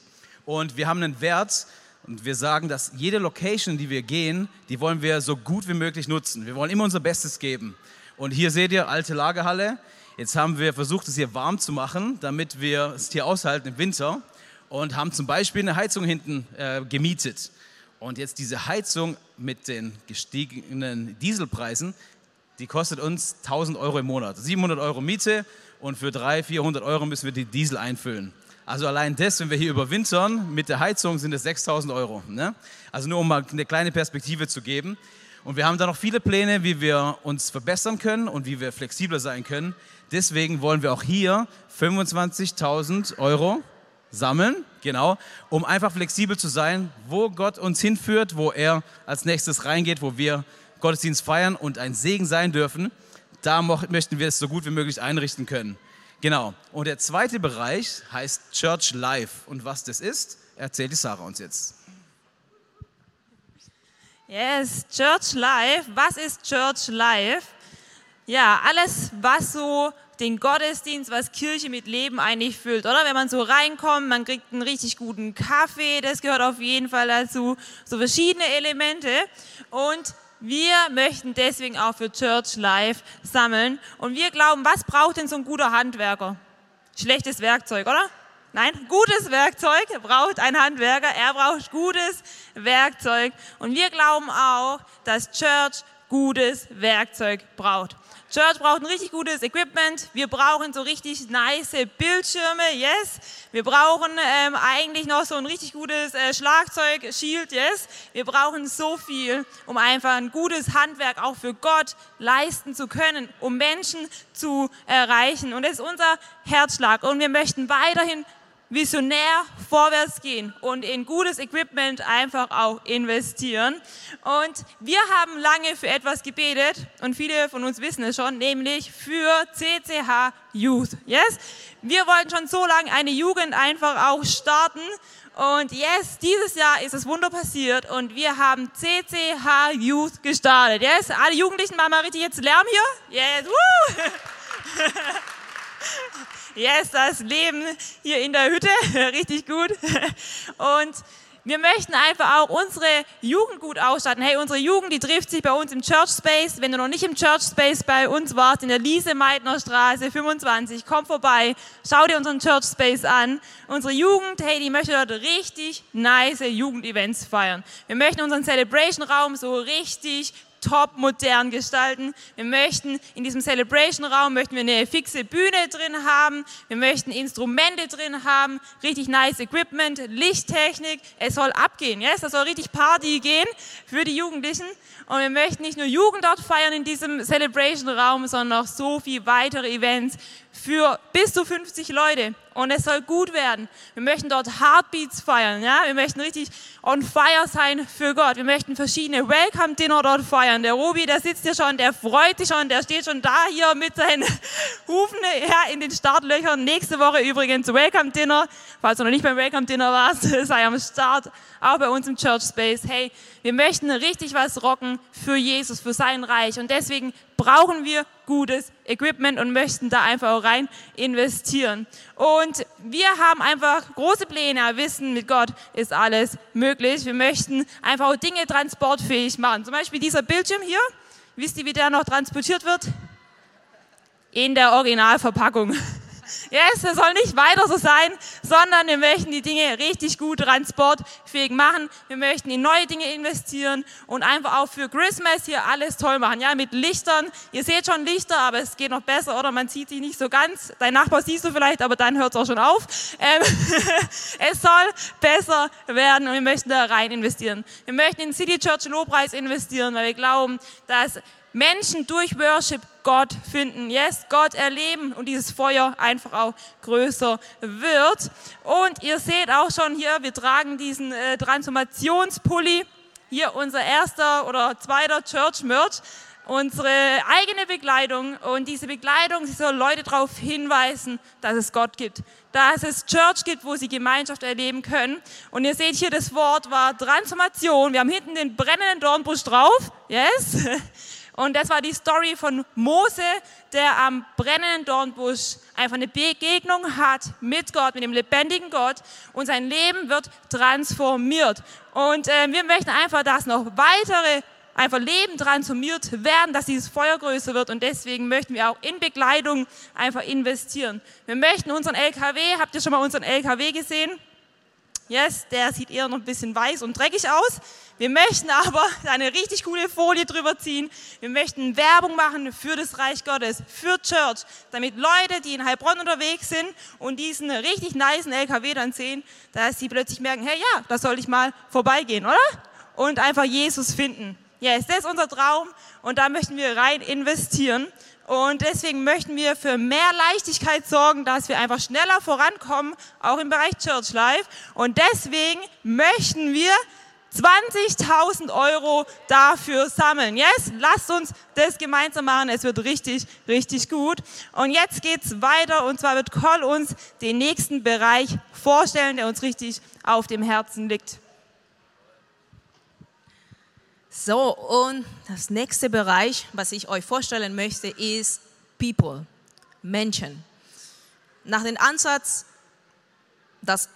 Speaker 4: und wir haben einen Wert und wir sagen, dass jede Location, die wir gehen, die wollen wir so gut wie möglich nutzen. Wir wollen immer unser Bestes geben. Und hier seht ihr alte Lagerhalle. Jetzt haben wir versucht, es hier warm zu machen, damit wir es hier aushalten im Winter und haben zum Beispiel eine Heizung hinten äh, gemietet. Und jetzt diese Heizung mit den gestiegenen Dieselpreisen, die kostet uns 1000 Euro im Monat. 700 Euro Miete und für 300, 400 Euro müssen wir die Diesel einfüllen. Also allein das, wenn wir hier überwintern mit der Heizung, sind es 6000 Euro. Ne? Also nur um mal eine kleine Perspektive zu geben. Und wir haben da noch viele Pläne, wie wir uns verbessern können und wie wir flexibler sein können. Deswegen wollen wir auch hier 25.000 Euro sammeln, genau, um einfach flexibel zu sein, wo Gott uns hinführt, wo er als nächstes reingeht, wo wir Gottesdienst feiern und ein Segen sein dürfen. Da möchten wir es so gut wie möglich einrichten können. Genau. Und der zweite Bereich heißt Church Life. Und was das ist, erzählt die Sarah uns jetzt.
Speaker 1: Yes, Church Life. Was ist Church Life? Ja, alles, was so den Gottesdienst, was Kirche mit Leben eigentlich füllt, oder? Wenn man so reinkommt, man kriegt einen richtig guten Kaffee, das gehört auf jeden Fall dazu, so verschiedene Elemente. Und wir möchten deswegen auch für Church Life sammeln. Und wir glauben, was braucht denn so ein guter Handwerker? Schlechtes Werkzeug, oder? Nein, gutes Werkzeug braucht ein Handwerker. Er braucht gutes Werkzeug. Und wir glauben auch, dass Church gutes Werkzeug braucht. Church braucht ein richtig gutes Equipment. Wir brauchen so richtig nice Bildschirme, yes. Wir brauchen ähm, eigentlich noch so ein richtig gutes äh, Schlagzeug, Shield, yes. Wir brauchen so viel, um einfach ein gutes Handwerk auch für Gott leisten zu können, um Menschen zu erreichen. Und das ist unser Herzschlag. Und wir möchten weiterhin visionär vorwärts gehen und in gutes Equipment einfach auch investieren. Und wir haben lange für etwas gebetet und viele von uns wissen es schon, nämlich für CCH Youth. Yes? Wir wollten schon so lange eine Jugend einfach auch starten und yes, dieses Jahr ist das Wunder passiert und wir haben CCH Youth gestartet. Yes? Alle Jugendlichen machen mal richtig jetzt Lärm hier. Yes. Woo! Yes, das Leben hier in der Hütte, richtig gut. Und wir möchten einfach auch unsere Jugend gut ausstatten. Hey, unsere Jugend, die trifft sich bei uns im Church Space. Wenn du noch nicht im Church Space bei uns warst, in der Liese Meitner Straße 25, komm vorbei, schau dir unseren Church Space an. Unsere Jugend, hey, die möchte dort richtig nice Jugendevents feiern. Wir möchten unseren Celebration Raum so richtig top modern gestalten. Wir möchten in diesem Celebration Raum möchten wir eine fixe Bühne drin haben. Wir möchten Instrumente drin haben, richtig nice Equipment, Lichttechnik. Es soll abgehen, yes? Es soll richtig Party gehen für die Jugendlichen. Und wir möchten nicht nur Jugend dort feiern in diesem Celebration Raum, sondern auch so viele weitere Events für bis zu 50 Leute und es soll gut werden. Wir möchten dort Heartbeats feiern, ja? Wir möchten richtig on fire sein für Gott. Wir möchten verschiedene Welcome Dinner dort feiern. Der Robi, der sitzt hier schon, der freut sich schon, der steht schon da hier mit seinen Hufen ja, in den Startlöchern. Nächste Woche übrigens Welcome Dinner. Falls du noch nicht beim Welcome Dinner warst, sei am Start, auch bei uns im Church Space. Hey, wir möchten richtig was rocken für Jesus, für sein Reich und deswegen brauchen wir gutes Equipment und möchten da einfach auch rein investieren. Und wir haben einfach große Pläne, wissen, mit Gott ist alles möglich. Wir möchten einfach auch Dinge transportfähig machen. Zum Beispiel dieser Bildschirm hier. Wisst ihr, wie der noch transportiert wird? In der Originalverpackung. Yes, es soll nicht weiter so sein, sondern wir möchten die Dinge richtig gut transportfähig machen. Wir möchten in neue Dinge investieren und einfach auch für Christmas hier alles toll machen. Ja, mit Lichtern. Ihr seht schon Lichter, aber es geht noch besser, oder? Man sieht sie nicht so ganz. Dein Nachbar siehst du vielleicht, aber dann hört es auch schon auf. Ähm, es soll besser werden und wir möchten da rein investieren. Wir möchten in City Church Lobpreis investieren, weil wir glauben, dass Menschen durch Worship Gott finden, yes, Gott erleben und dieses Feuer einfach auch größer wird. Und ihr seht auch schon hier, wir tragen diesen äh, Transformationspulli, hier unser erster oder zweiter Church Merch, unsere eigene Bekleidung und diese Bekleidung, sie soll Leute darauf hinweisen, dass es Gott gibt, dass es Church gibt, wo sie Gemeinschaft erleben können. Und ihr seht hier, das Wort war Transformation. Wir haben hinten den brennenden Dornbusch drauf, yes. Und das war die Story von Mose, der am brennenden Dornbusch einfach eine Begegnung hat mit Gott, mit dem lebendigen Gott und sein Leben wird transformiert. Und äh, wir möchten einfach, dass noch weitere einfach Leben transformiert werden, dass dieses Feuer größer wird und deswegen möchten wir auch in Bekleidung einfach investieren. Wir möchten unseren LKW, habt ihr schon mal unseren LKW gesehen? Yes, der sieht eher noch ein bisschen weiß und dreckig aus. Wir möchten aber eine richtig coole Folie drüber ziehen. Wir möchten Werbung machen für das Reich Gottes, für Church, damit Leute, die in Heilbronn unterwegs sind und diesen richtig niceen LKW dann sehen, dass sie plötzlich merken, hey, ja, da soll ich mal vorbeigehen, oder? Und einfach Jesus finden. Yes, das ist unser Traum und da möchten wir rein investieren. Und deswegen möchten wir für mehr Leichtigkeit sorgen, dass wir einfach schneller vorankommen, auch im Bereich Church Life. Und deswegen möchten wir 20.000 Euro dafür sammeln. Yes, lasst uns das gemeinsam machen. Es wird richtig, richtig gut. Und jetzt geht's weiter. Und zwar wird Cole uns den nächsten Bereich vorstellen, der uns richtig auf dem Herzen liegt.
Speaker 3: So, und das nächste Bereich, was ich euch vorstellen möchte, ist People, Menschen. Nach dem Ansatz, dass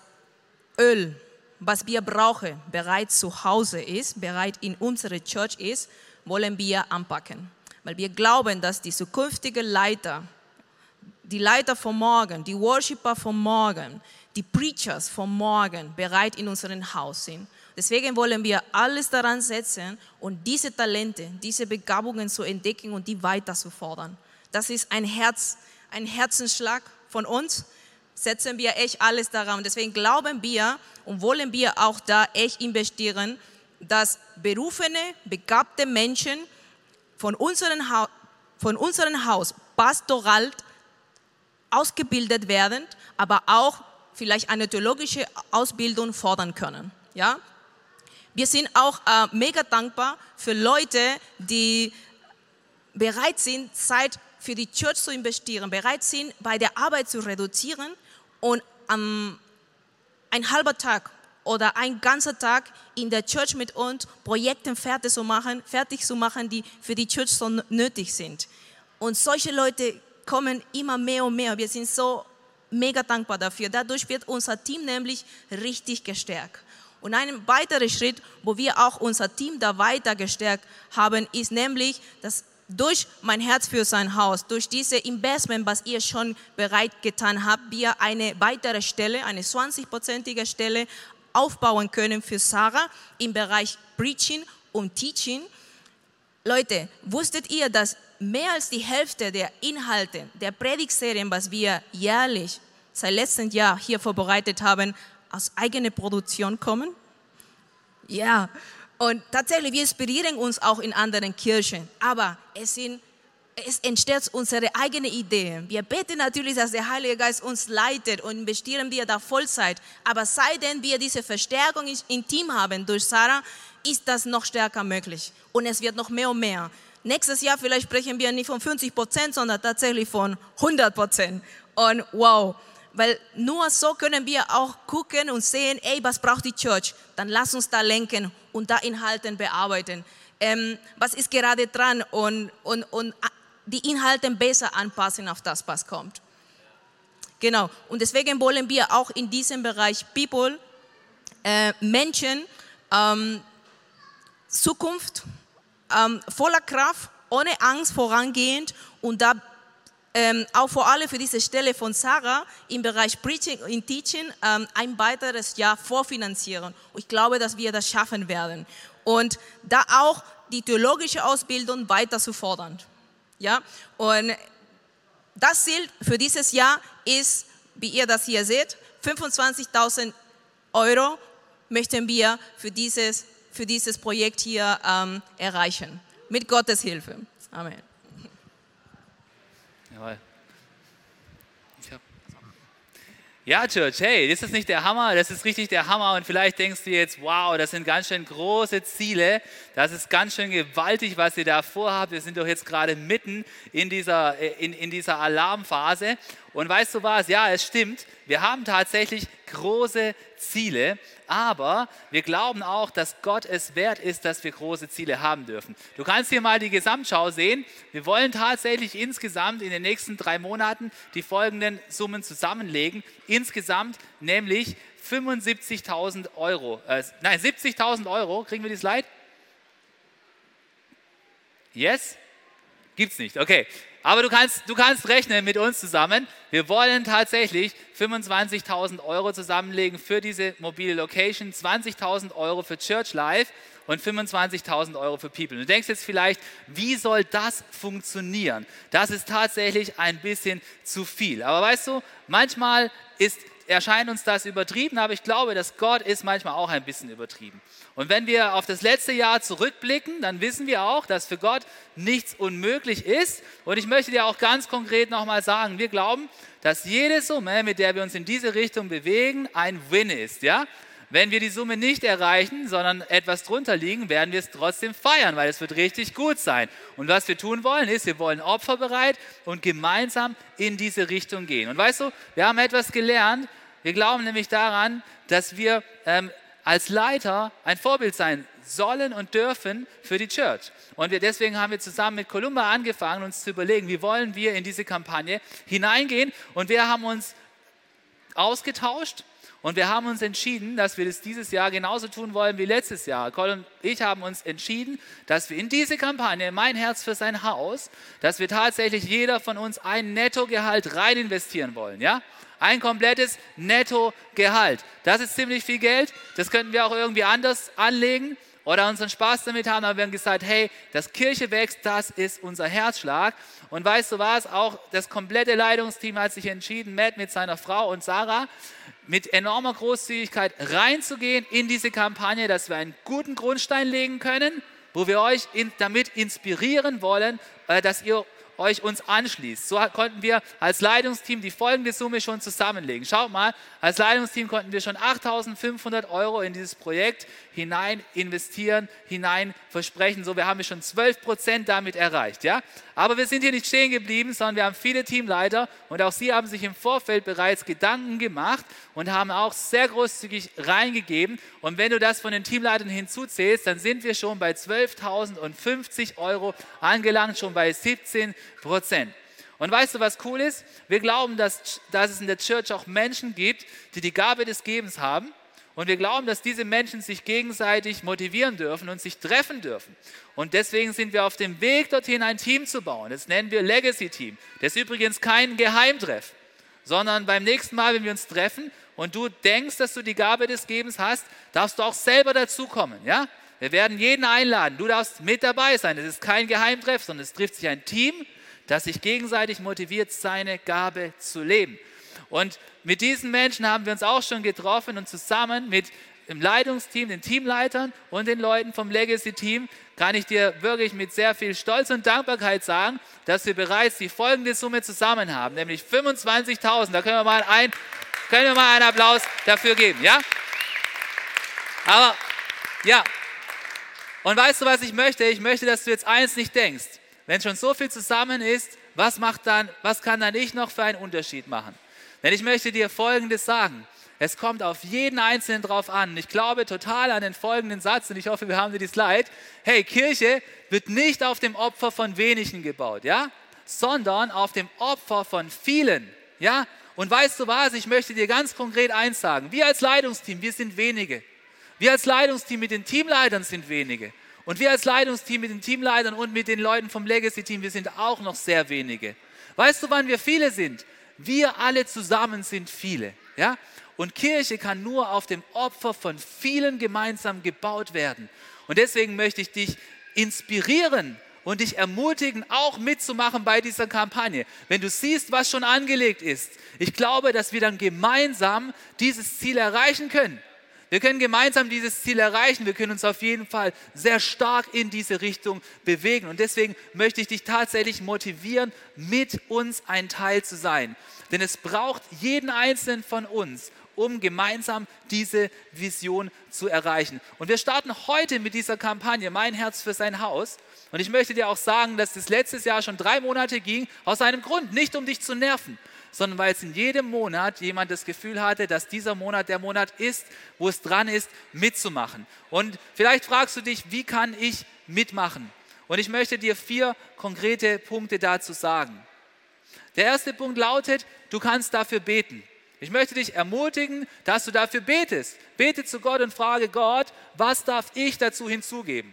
Speaker 3: Öl, was wir brauchen, bereits zu Hause ist, bereit in unserer Church ist, wollen wir anpacken. Weil wir glauben, dass die zukünftigen Leiter, die Leiter von morgen, die Worshipper von morgen, die Preachers von morgen bereit in unserem Haus sind. Deswegen wollen wir alles daran setzen und diese Talente, diese Begabungen zu entdecken und die weiter zu fordern. Das ist ein Herz, ein Herzensschlag von uns. Setzen wir echt alles daran. Deswegen glauben wir und wollen wir auch da echt investieren, dass berufene, begabte Menschen von unserem, ha von unserem Haus pastoral ausgebildet werden, aber auch vielleicht eine theologische Ausbildung fordern können. Ja? Wir sind auch äh, mega dankbar für Leute, die bereit sind, Zeit für die Church zu investieren, bereit sind, bei der Arbeit zu reduzieren und ähm, ein halber Tag oder ein ganzer Tag in der Church mit uns Projekte fertig zu machen, fertig zu machen, die für die Church so nötig sind. Und solche Leute kommen immer mehr und mehr. Wir sind so mega dankbar dafür. Dadurch wird unser Team nämlich richtig gestärkt. Und ein weiterer Schritt, wo wir auch unser Team da weiter gestärkt haben, ist nämlich, dass durch mein Herz für sein Haus, durch diese Investment, was ihr schon bereit getan habt, wir eine weitere Stelle, eine 20-prozentige Stelle aufbauen können für Sarah im Bereich Preaching und Teaching. Leute, wusstet ihr, dass mehr als die Hälfte der Inhalte der Predigtserien, was wir jährlich seit letztem Jahr hier vorbereitet haben, aus eigener Produktion kommen? Ja, und tatsächlich, wir inspirieren uns auch in anderen Kirchen, aber es, sind, es entsteht unsere eigene Idee. Wir beten natürlich, dass der Heilige Geist uns leitet und investieren wir da Vollzeit. Aber seitdem wir diese Verstärkung im Team haben durch Sarah, ist das noch stärker möglich. Und es wird noch mehr und mehr. Nächstes Jahr vielleicht sprechen wir nicht von 50 Prozent, sondern tatsächlich von 100 Prozent. Und wow, weil nur so können wir auch gucken und sehen, ey, was braucht die Church? Dann lass uns da lenken und da Inhalten bearbeiten. Ähm, was ist gerade dran und, und, und die Inhalte besser anpassen auf das, was kommt. Genau, und deswegen wollen wir auch in diesem Bereich People, äh, Menschen, ähm, Zukunft ähm, voller Kraft, ohne Angst vorangehend und da ähm, auch vor allem für diese Stelle von Sarah im Bereich Preaching und Teaching ähm, ein weiteres Jahr vorfinanzieren. Und ich glaube, dass wir das schaffen werden. Und da auch die theologische Ausbildung weiter zu fordern. Ja? Und das Ziel für dieses Jahr ist, wie ihr das hier seht, 25.000 Euro möchten wir für dieses, für dieses Projekt hier ähm, erreichen. Mit Gottes Hilfe. Amen.
Speaker 2: Ja, Church, hey, ist das nicht der Hammer? Das ist richtig der Hammer. Und vielleicht denkst du jetzt, wow, das sind ganz schön große Ziele. Das ist ganz schön gewaltig, was ihr da vorhabt. Wir sind doch jetzt gerade mitten in dieser, äh, in, in dieser Alarmphase. Und weißt du was? Ja, es stimmt. Wir haben tatsächlich große Ziele, aber wir glauben auch, dass Gott es wert ist, dass wir große Ziele haben dürfen. Du kannst hier mal die Gesamtschau sehen. Wir wollen tatsächlich insgesamt in den nächsten drei Monaten die folgenden Summen zusammenlegen. Insgesamt nämlich 75.000 Euro. Äh, nein, 70.000 Euro. Kriegen wir die Slide? Yes? Gibt's nicht. Okay. Aber du kannst, du kannst rechnen mit uns zusammen. Wir wollen tatsächlich 25.000 Euro zusammenlegen für diese mobile Location, 20.000 Euro für Church Life und 25.000 Euro für People. Du denkst jetzt vielleicht, wie soll das funktionieren? Das ist tatsächlich ein bisschen zu viel. Aber weißt du, manchmal ist erscheint uns das übertrieben, aber ich glaube, dass Gott ist manchmal auch ein bisschen übertrieben. Und wenn wir auf das letzte Jahr zurückblicken, dann wissen wir auch, dass für Gott nichts unmöglich ist. Und ich möchte dir auch ganz konkret nochmal sagen, wir glauben, dass jede Summe, mit der wir uns in diese Richtung bewegen, ein Win ist. Ja? Wenn wir die Summe nicht erreichen, sondern etwas drunter liegen, werden wir es trotzdem feiern, weil es wird richtig gut sein. Und was wir tun wollen, ist, wir wollen opferbereit und gemeinsam in diese Richtung gehen. Und weißt du, wir haben etwas gelernt. Wir glauben nämlich daran, dass wir ähm, als Leiter ein Vorbild sein sollen und dürfen für die Church. Und wir, deswegen haben wir zusammen mit Columba angefangen, uns zu überlegen, wie wollen wir in diese Kampagne hineingehen. Und wir haben uns ausgetauscht und wir haben uns entschieden, dass wir das dieses Jahr genauso tun wollen wie letztes Jahr. Colin und ich haben uns entschieden, dass wir in diese Kampagne, mein Herz für sein Haus, dass wir tatsächlich jeder von uns ein Nettogehalt rein investieren wollen. Ja? Ein komplettes Nettogehalt. Das ist ziemlich viel Geld. Das könnten wir auch irgendwie anders anlegen oder unseren Spaß damit haben, aber wir haben gesagt, hey, das Kirche wächst, das ist unser Herzschlag. Und weißt du was, auch das komplette Leitungsteam hat sich entschieden, Matt mit seiner Frau und Sarah, mit enormer Großzügigkeit reinzugehen in diese Kampagne, dass wir einen guten Grundstein legen können, wo wir euch in, damit inspirieren wollen, äh, dass ihr euch uns anschließt. So konnten wir als Leitungsteam die folgende Summe schon zusammenlegen. Schaut mal, als Leitungsteam konnten wir schon 8.500 Euro in dieses Projekt hinein investieren, hinein versprechen. So, wir haben schon 12 Prozent damit erreicht. Ja? Aber wir sind hier nicht stehen geblieben, sondern wir haben viele Teamleiter und auch sie haben sich im Vorfeld bereits Gedanken gemacht und haben auch sehr großzügig reingegeben. Und wenn du das von den Teamleitern hinzuzählst, dann sind wir schon bei 12.050 Euro angelangt, schon bei 17 Prozent. Und weißt du, was cool ist? Wir glauben, dass, dass es in der Church auch Menschen gibt, die die Gabe des Gebens haben. Und wir glauben, dass diese Menschen sich gegenseitig motivieren dürfen und sich treffen dürfen. Und deswegen sind wir auf dem Weg dorthin, ein Team zu bauen. Das nennen wir Legacy Team. Das ist übrigens kein Geheimtreff, sondern beim nächsten Mal, wenn wir uns treffen und du denkst, dass du die Gabe des Gebens hast, darfst du auch selber dazukommen. Ja? Wir werden jeden einladen. Du darfst mit dabei sein. Es ist kein Geheimtreff, sondern es trifft sich ein Team das sich gegenseitig motiviert, seine Gabe zu leben. Und mit diesen Menschen haben wir uns auch schon getroffen und zusammen mit dem Leitungsteam, den Teamleitern und den Leuten vom Legacy-Team kann ich dir wirklich mit sehr viel Stolz und Dankbarkeit sagen, dass wir bereits die folgende Summe zusammen haben, nämlich 25.000. Da können wir mal ein, können wir mal einen Applaus dafür geben, ja? Aber ja, und weißt du, was ich möchte? Ich möchte, dass du jetzt eins nicht denkst wenn schon so viel zusammen ist, was, macht dann, was kann dann ich noch für einen Unterschied machen? Denn ich möchte dir Folgendes sagen. Es kommt auf jeden Einzelnen drauf an. Ich glaube total an den folgenden Satz und ich hoffe, wir haben die Slide. Hey, Kirche wird nicht auf dem Opfer von wenigen gebaut, ja? Sondern auf dem Opfer von vielen, ja? Und weißt du was? Ich möchte dir ganz konkret eins sagen. Wir als Leitungsteam, wir sind wenige. Wir als Leitungsteam mit den Teamleitern sind wenige. Und wir als Leitungsteam mit den Teamleitern und mit den Leuten vom Legacy-Team, wir sind auch noch sehr wenige. Weißt du, wann wir viele sind? Wir alle zusammen sind viele. Ja? Und Kirche kann nur auf dem Opfer von vielen gemeinsam gebaut werden. Und deswegen möchte ich dich inspirieren und dich ermutigen, auch mitzumachen bei dieser Kampagne. Wenn du siehst, was schon angelegt ist, ich glaube, dass wir dann gemeinsam dieses Ziel erreichen können. Wir können gemeinsam dieses Ziel erreichen. Wir können uns auf jeden Fall sehr stark in diese Richtung bewegen. Und deswegen möchte ich dich tatsächlich motivieren, mit uns ein Teil zu sein. Denn es braucht jeden einzelnen von uns, um gemeinsam diese Vision zu erreichen. Und wir starten heute mit dieser Kampagne Mein Herz für sein Haus. Und ich möchte dir auch sagen, dass das letztes Jahr schon drei Monate ging, aus einem Grund, nicht um dich zu nerven, sondern weil es in jedem Monat jemand das Gefühl hatte, dass dieser Monat der Monat ist, wo es dran ist, mitzumachen. Und vielleicht fragst du dich, wie kann ich mitmachen? Und ich möchte dir vier konkrete Punkte dazu sagen. Der erste Punkt lautet, du kannst dafür beten. Ich möchte dich ermutigen, dass du dafür betest. Bete zu Gott und frage Gott, was darf ich dazu hinzugeben?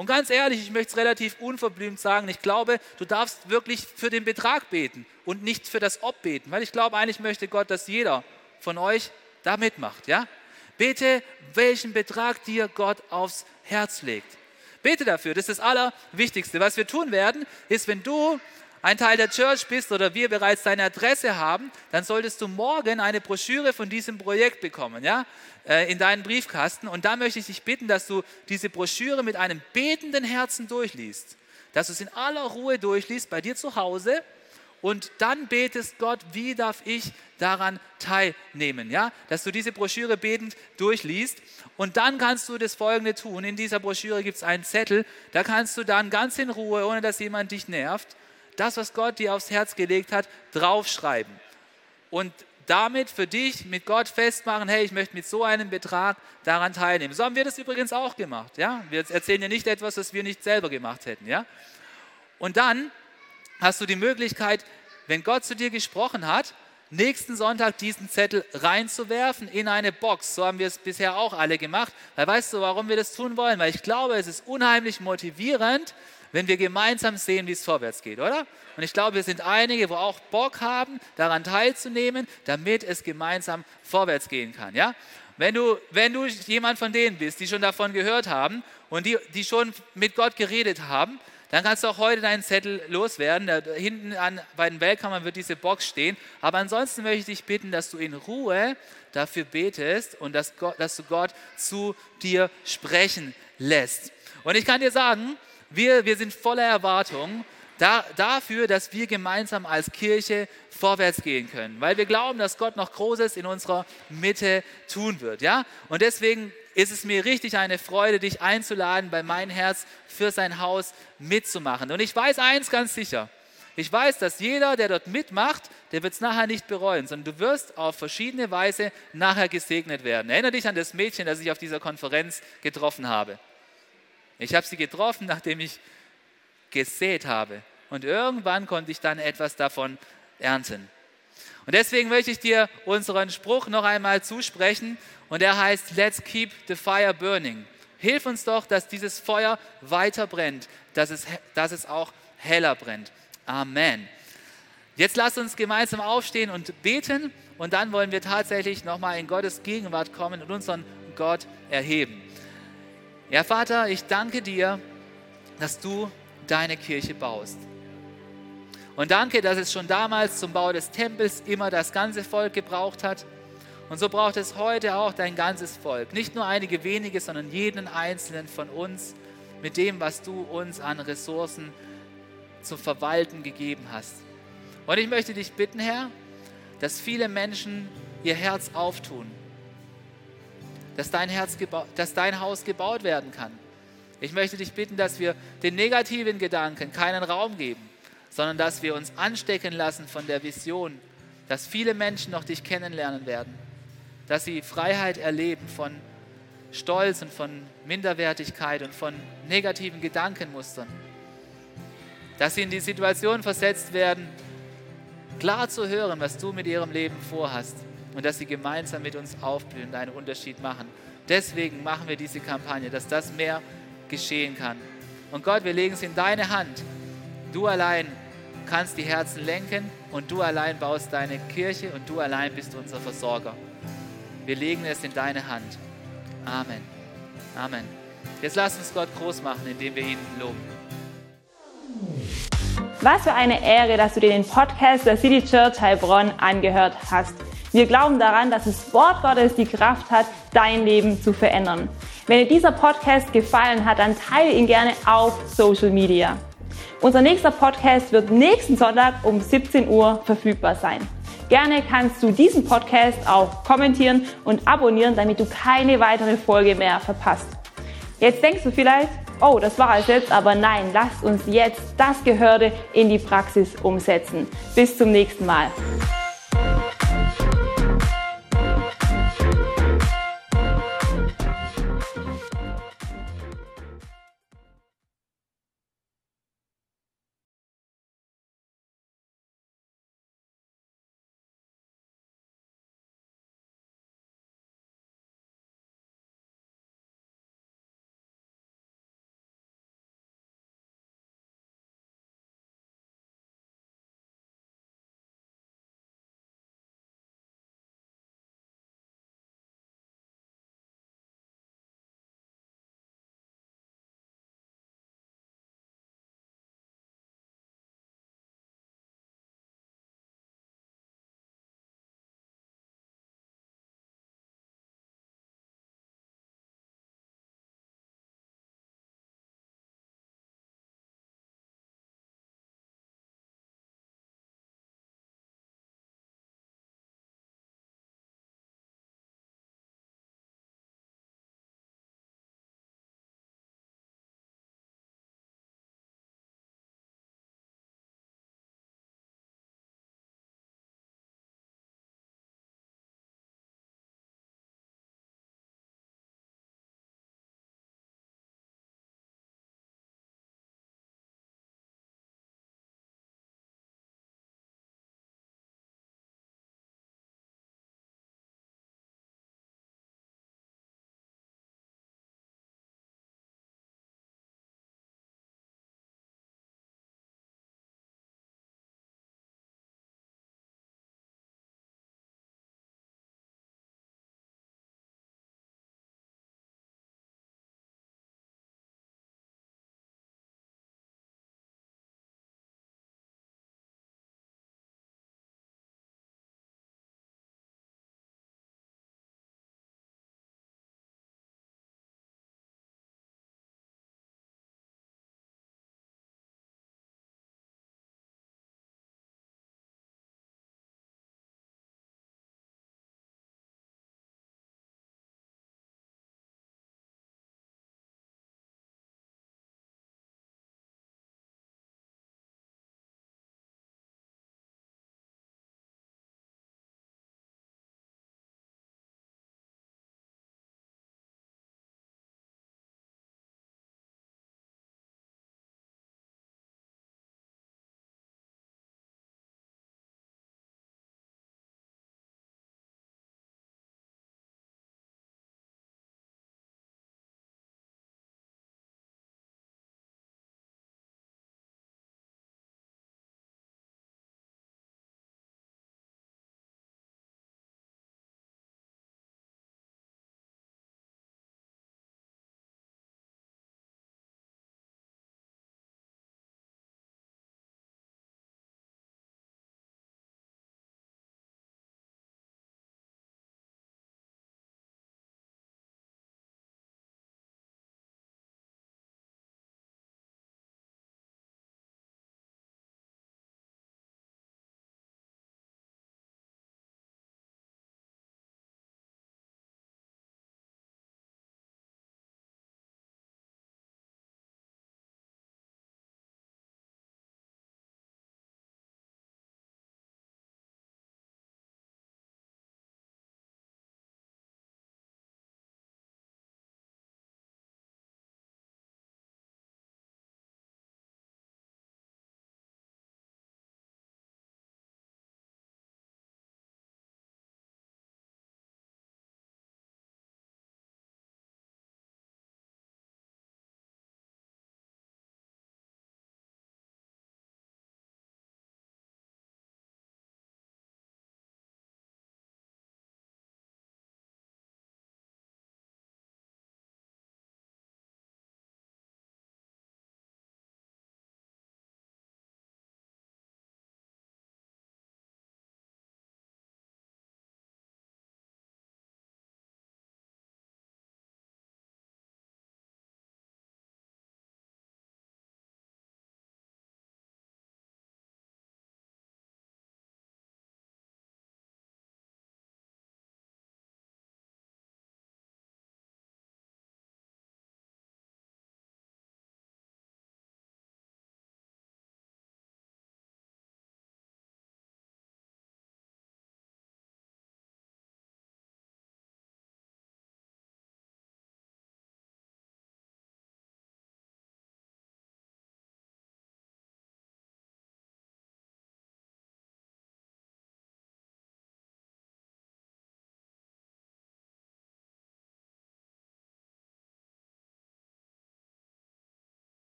Speaker 2: Und ganz ehrlich, ich möchte es relativ unverblümt sagen, ich glaube, du darfst wirklich für den Betrag beten und nicht für das Ob beten, weil ich glaube, eigentlich möchte Gott, dass jeder von euch da mitmacht, ja? Bete, welchen Betrag dir Gott aufs Herz legt. Bete dafür, das ist das Allerwichtigste. Was wir tun werden, ist, wenn du ein Teil der Church bist oder wir bereits deine Adresse haben, dann solltest du morgen eine Broschüre von diesem Projekt bekommen, ja, äh, in deinen Briefkasten. Und da möchte ich dich bitten, dass du diese Broschüre mit einem betenden Herzen durchliest, dass du es in aller Ruhe durchliest bei dir zu Hause und dann betest Gott, wie darf ich daran teilnehmen, ja, dass du diese Broschüre betend durchliest und dann kannst du das Folgende tun. In dieser Broschüre gibt es einen Zettel, da kannst du dann ganz in Ruhe, ohne dass jemand dich nervt, das, was Gott dir aufs Herz gelegt hat, draufschreiben. Und damit für dich mit Gott festmachen, hey, ich möchte mit so einem Betrag daran teilnehmen. So haben wir das übrigens auch gemacht. Ja? Wir erzählen dir nicht etwas, was wir nicht selber gemacht hätten. Ja? Und dann hast du die Möglichkeit, wenn Gott zu dir gesprochen hat, nächsten Sonntag diesen Zettel reinzuwerfen in eine Box. So haben wir es bisher auch alle gemacht. Weil weißt du, warum wir das tun wollen? Weil ich glaube, es ist unheimlich motivierend, wenn wir gemeinsam sehen, wie es vorwärts geht, oder? Und ich glaube, wir sind einige, wo auch Bock haben, daran teilzunehmen, damit es gemeinsam vorwärts gehen kann, ja? Wenn du, wenn du jemand von denen bist, die schon davon gehört haben und die, die schon mit Gott geredet haben, dann kannst du auch heute deinen Zettel loswerden. Da hinten an, bei den Weltkammern wird diese Box stehen. Aber ansonsten möchte ich dich bitten, dass du in Ruhe dafür betest und dass, Gott, dass du Gott zu dir sprechen lässt. Und ich kann dir sagen, wir, wir sind voller Erwartung da, dafür, dass wir gemeinsam als Kirche vorwärts gehen können, weil wir glauben, dass Gott noch Großes in unserer Mitte tun wird. Ja? Und deswegen ist es mir richtig eine Freude, dich einzuladen, bei mein Herz für sein Haus mitzumachen. Und ich weiß eins ganz sicher. Ich weiß, dass jeder, der dort mitmacht, der wird es nachher nicht bereuen, sondern du wirst auf verschiedene Weise nachher gesegnet werden. Erinnere dich an das Mädchen, das ich auf dieser Konferenz getroffen habe. Ich habe sie getroffen, nachdem ich gesät habe. und irgendwann konnte ich dann etwas davon ernten. Und deswegen möchte ich dir unseren Spruch noch einmal zusprechen und der heißt, Let's keep the fire burning. Hilf uns doch, dass dieses Feuer weiter brennt, dass es, dass es auch heller brennt. Amen. Jetzt lasst uns gemeinsam aufstehen und beten und dann wollen wir tatsächlich nochmal in Gottes Gegenwart kommen und unseren Gott erheben. Ja, Vater, ich danke dir, dass du deine Kirche baust. Und danke, dass es schon damals zum Bau des Tempels immer das ganze Volk gebraucht hat. Und so braucht es heute auch dein ganzes Volk. Nicht nur einige wenige, sondern jeden einzelnen von uns mit dem, was du uns an Ressourcen zu verwalten gegeben hast. Und ich möchte dich bitten, Herr, dass viele Menschen ihr Herz auftun, dass dein, Herz dass dein Haus gebaut werden kann. Ich möchte dich bitten, dass wir den negativen Gedanken keinen Raum geben, sondern dass wir uns anstecken lassen von der Vision, dass viele Menschen noch dich kennenlernen werden, dass sie Freiheit erleben von Stolz und von Minderwertigkeit und von negativen Gedankenmustern, dass sie in die Situation versetzt werden, klar zu hören, was du mit ihrem Leben vorhast und dass sie gemeinsam mit uns aufblühen und einen Unterschied machen. Deswegen machen wir diese Kampagne, dass das mehr geschehen kann. Und Gott, wir legen es in deine Hand. Du allein kannst die Herzen lenken und du allein baust deine Kirche und du allein bist unser Versorger. Wir legen es in deine Hand. Amen. Amen. Jetzt lass uns Gott groß machen, indem wir ihn loben.
Speaker 1: Was für eine Ehre, dass du dir den Podcast der City Church Heilbronn angehört hast. Wir glauben daran, dass das Wort Gottes die Kraft hat, dein Leben zu verändern. Wenn dir dieser Podcast gefallen hat, dann teile ihn gerne auf Social Media. Unser nächster Podcast wird nächsten Sonntag um 17 Uhr verfügbar sein. Gerne kannst du diesen Podcast auch kommentieren und abonnieren, damit du keine weitere Folge mehr verpasst. Jetzt denkst du vielleicht, oh, das war es jetzt, aber nein, lasst uns jetzt das Gehörte in die Praxis umsetzen. Bis zum nächsten Mal.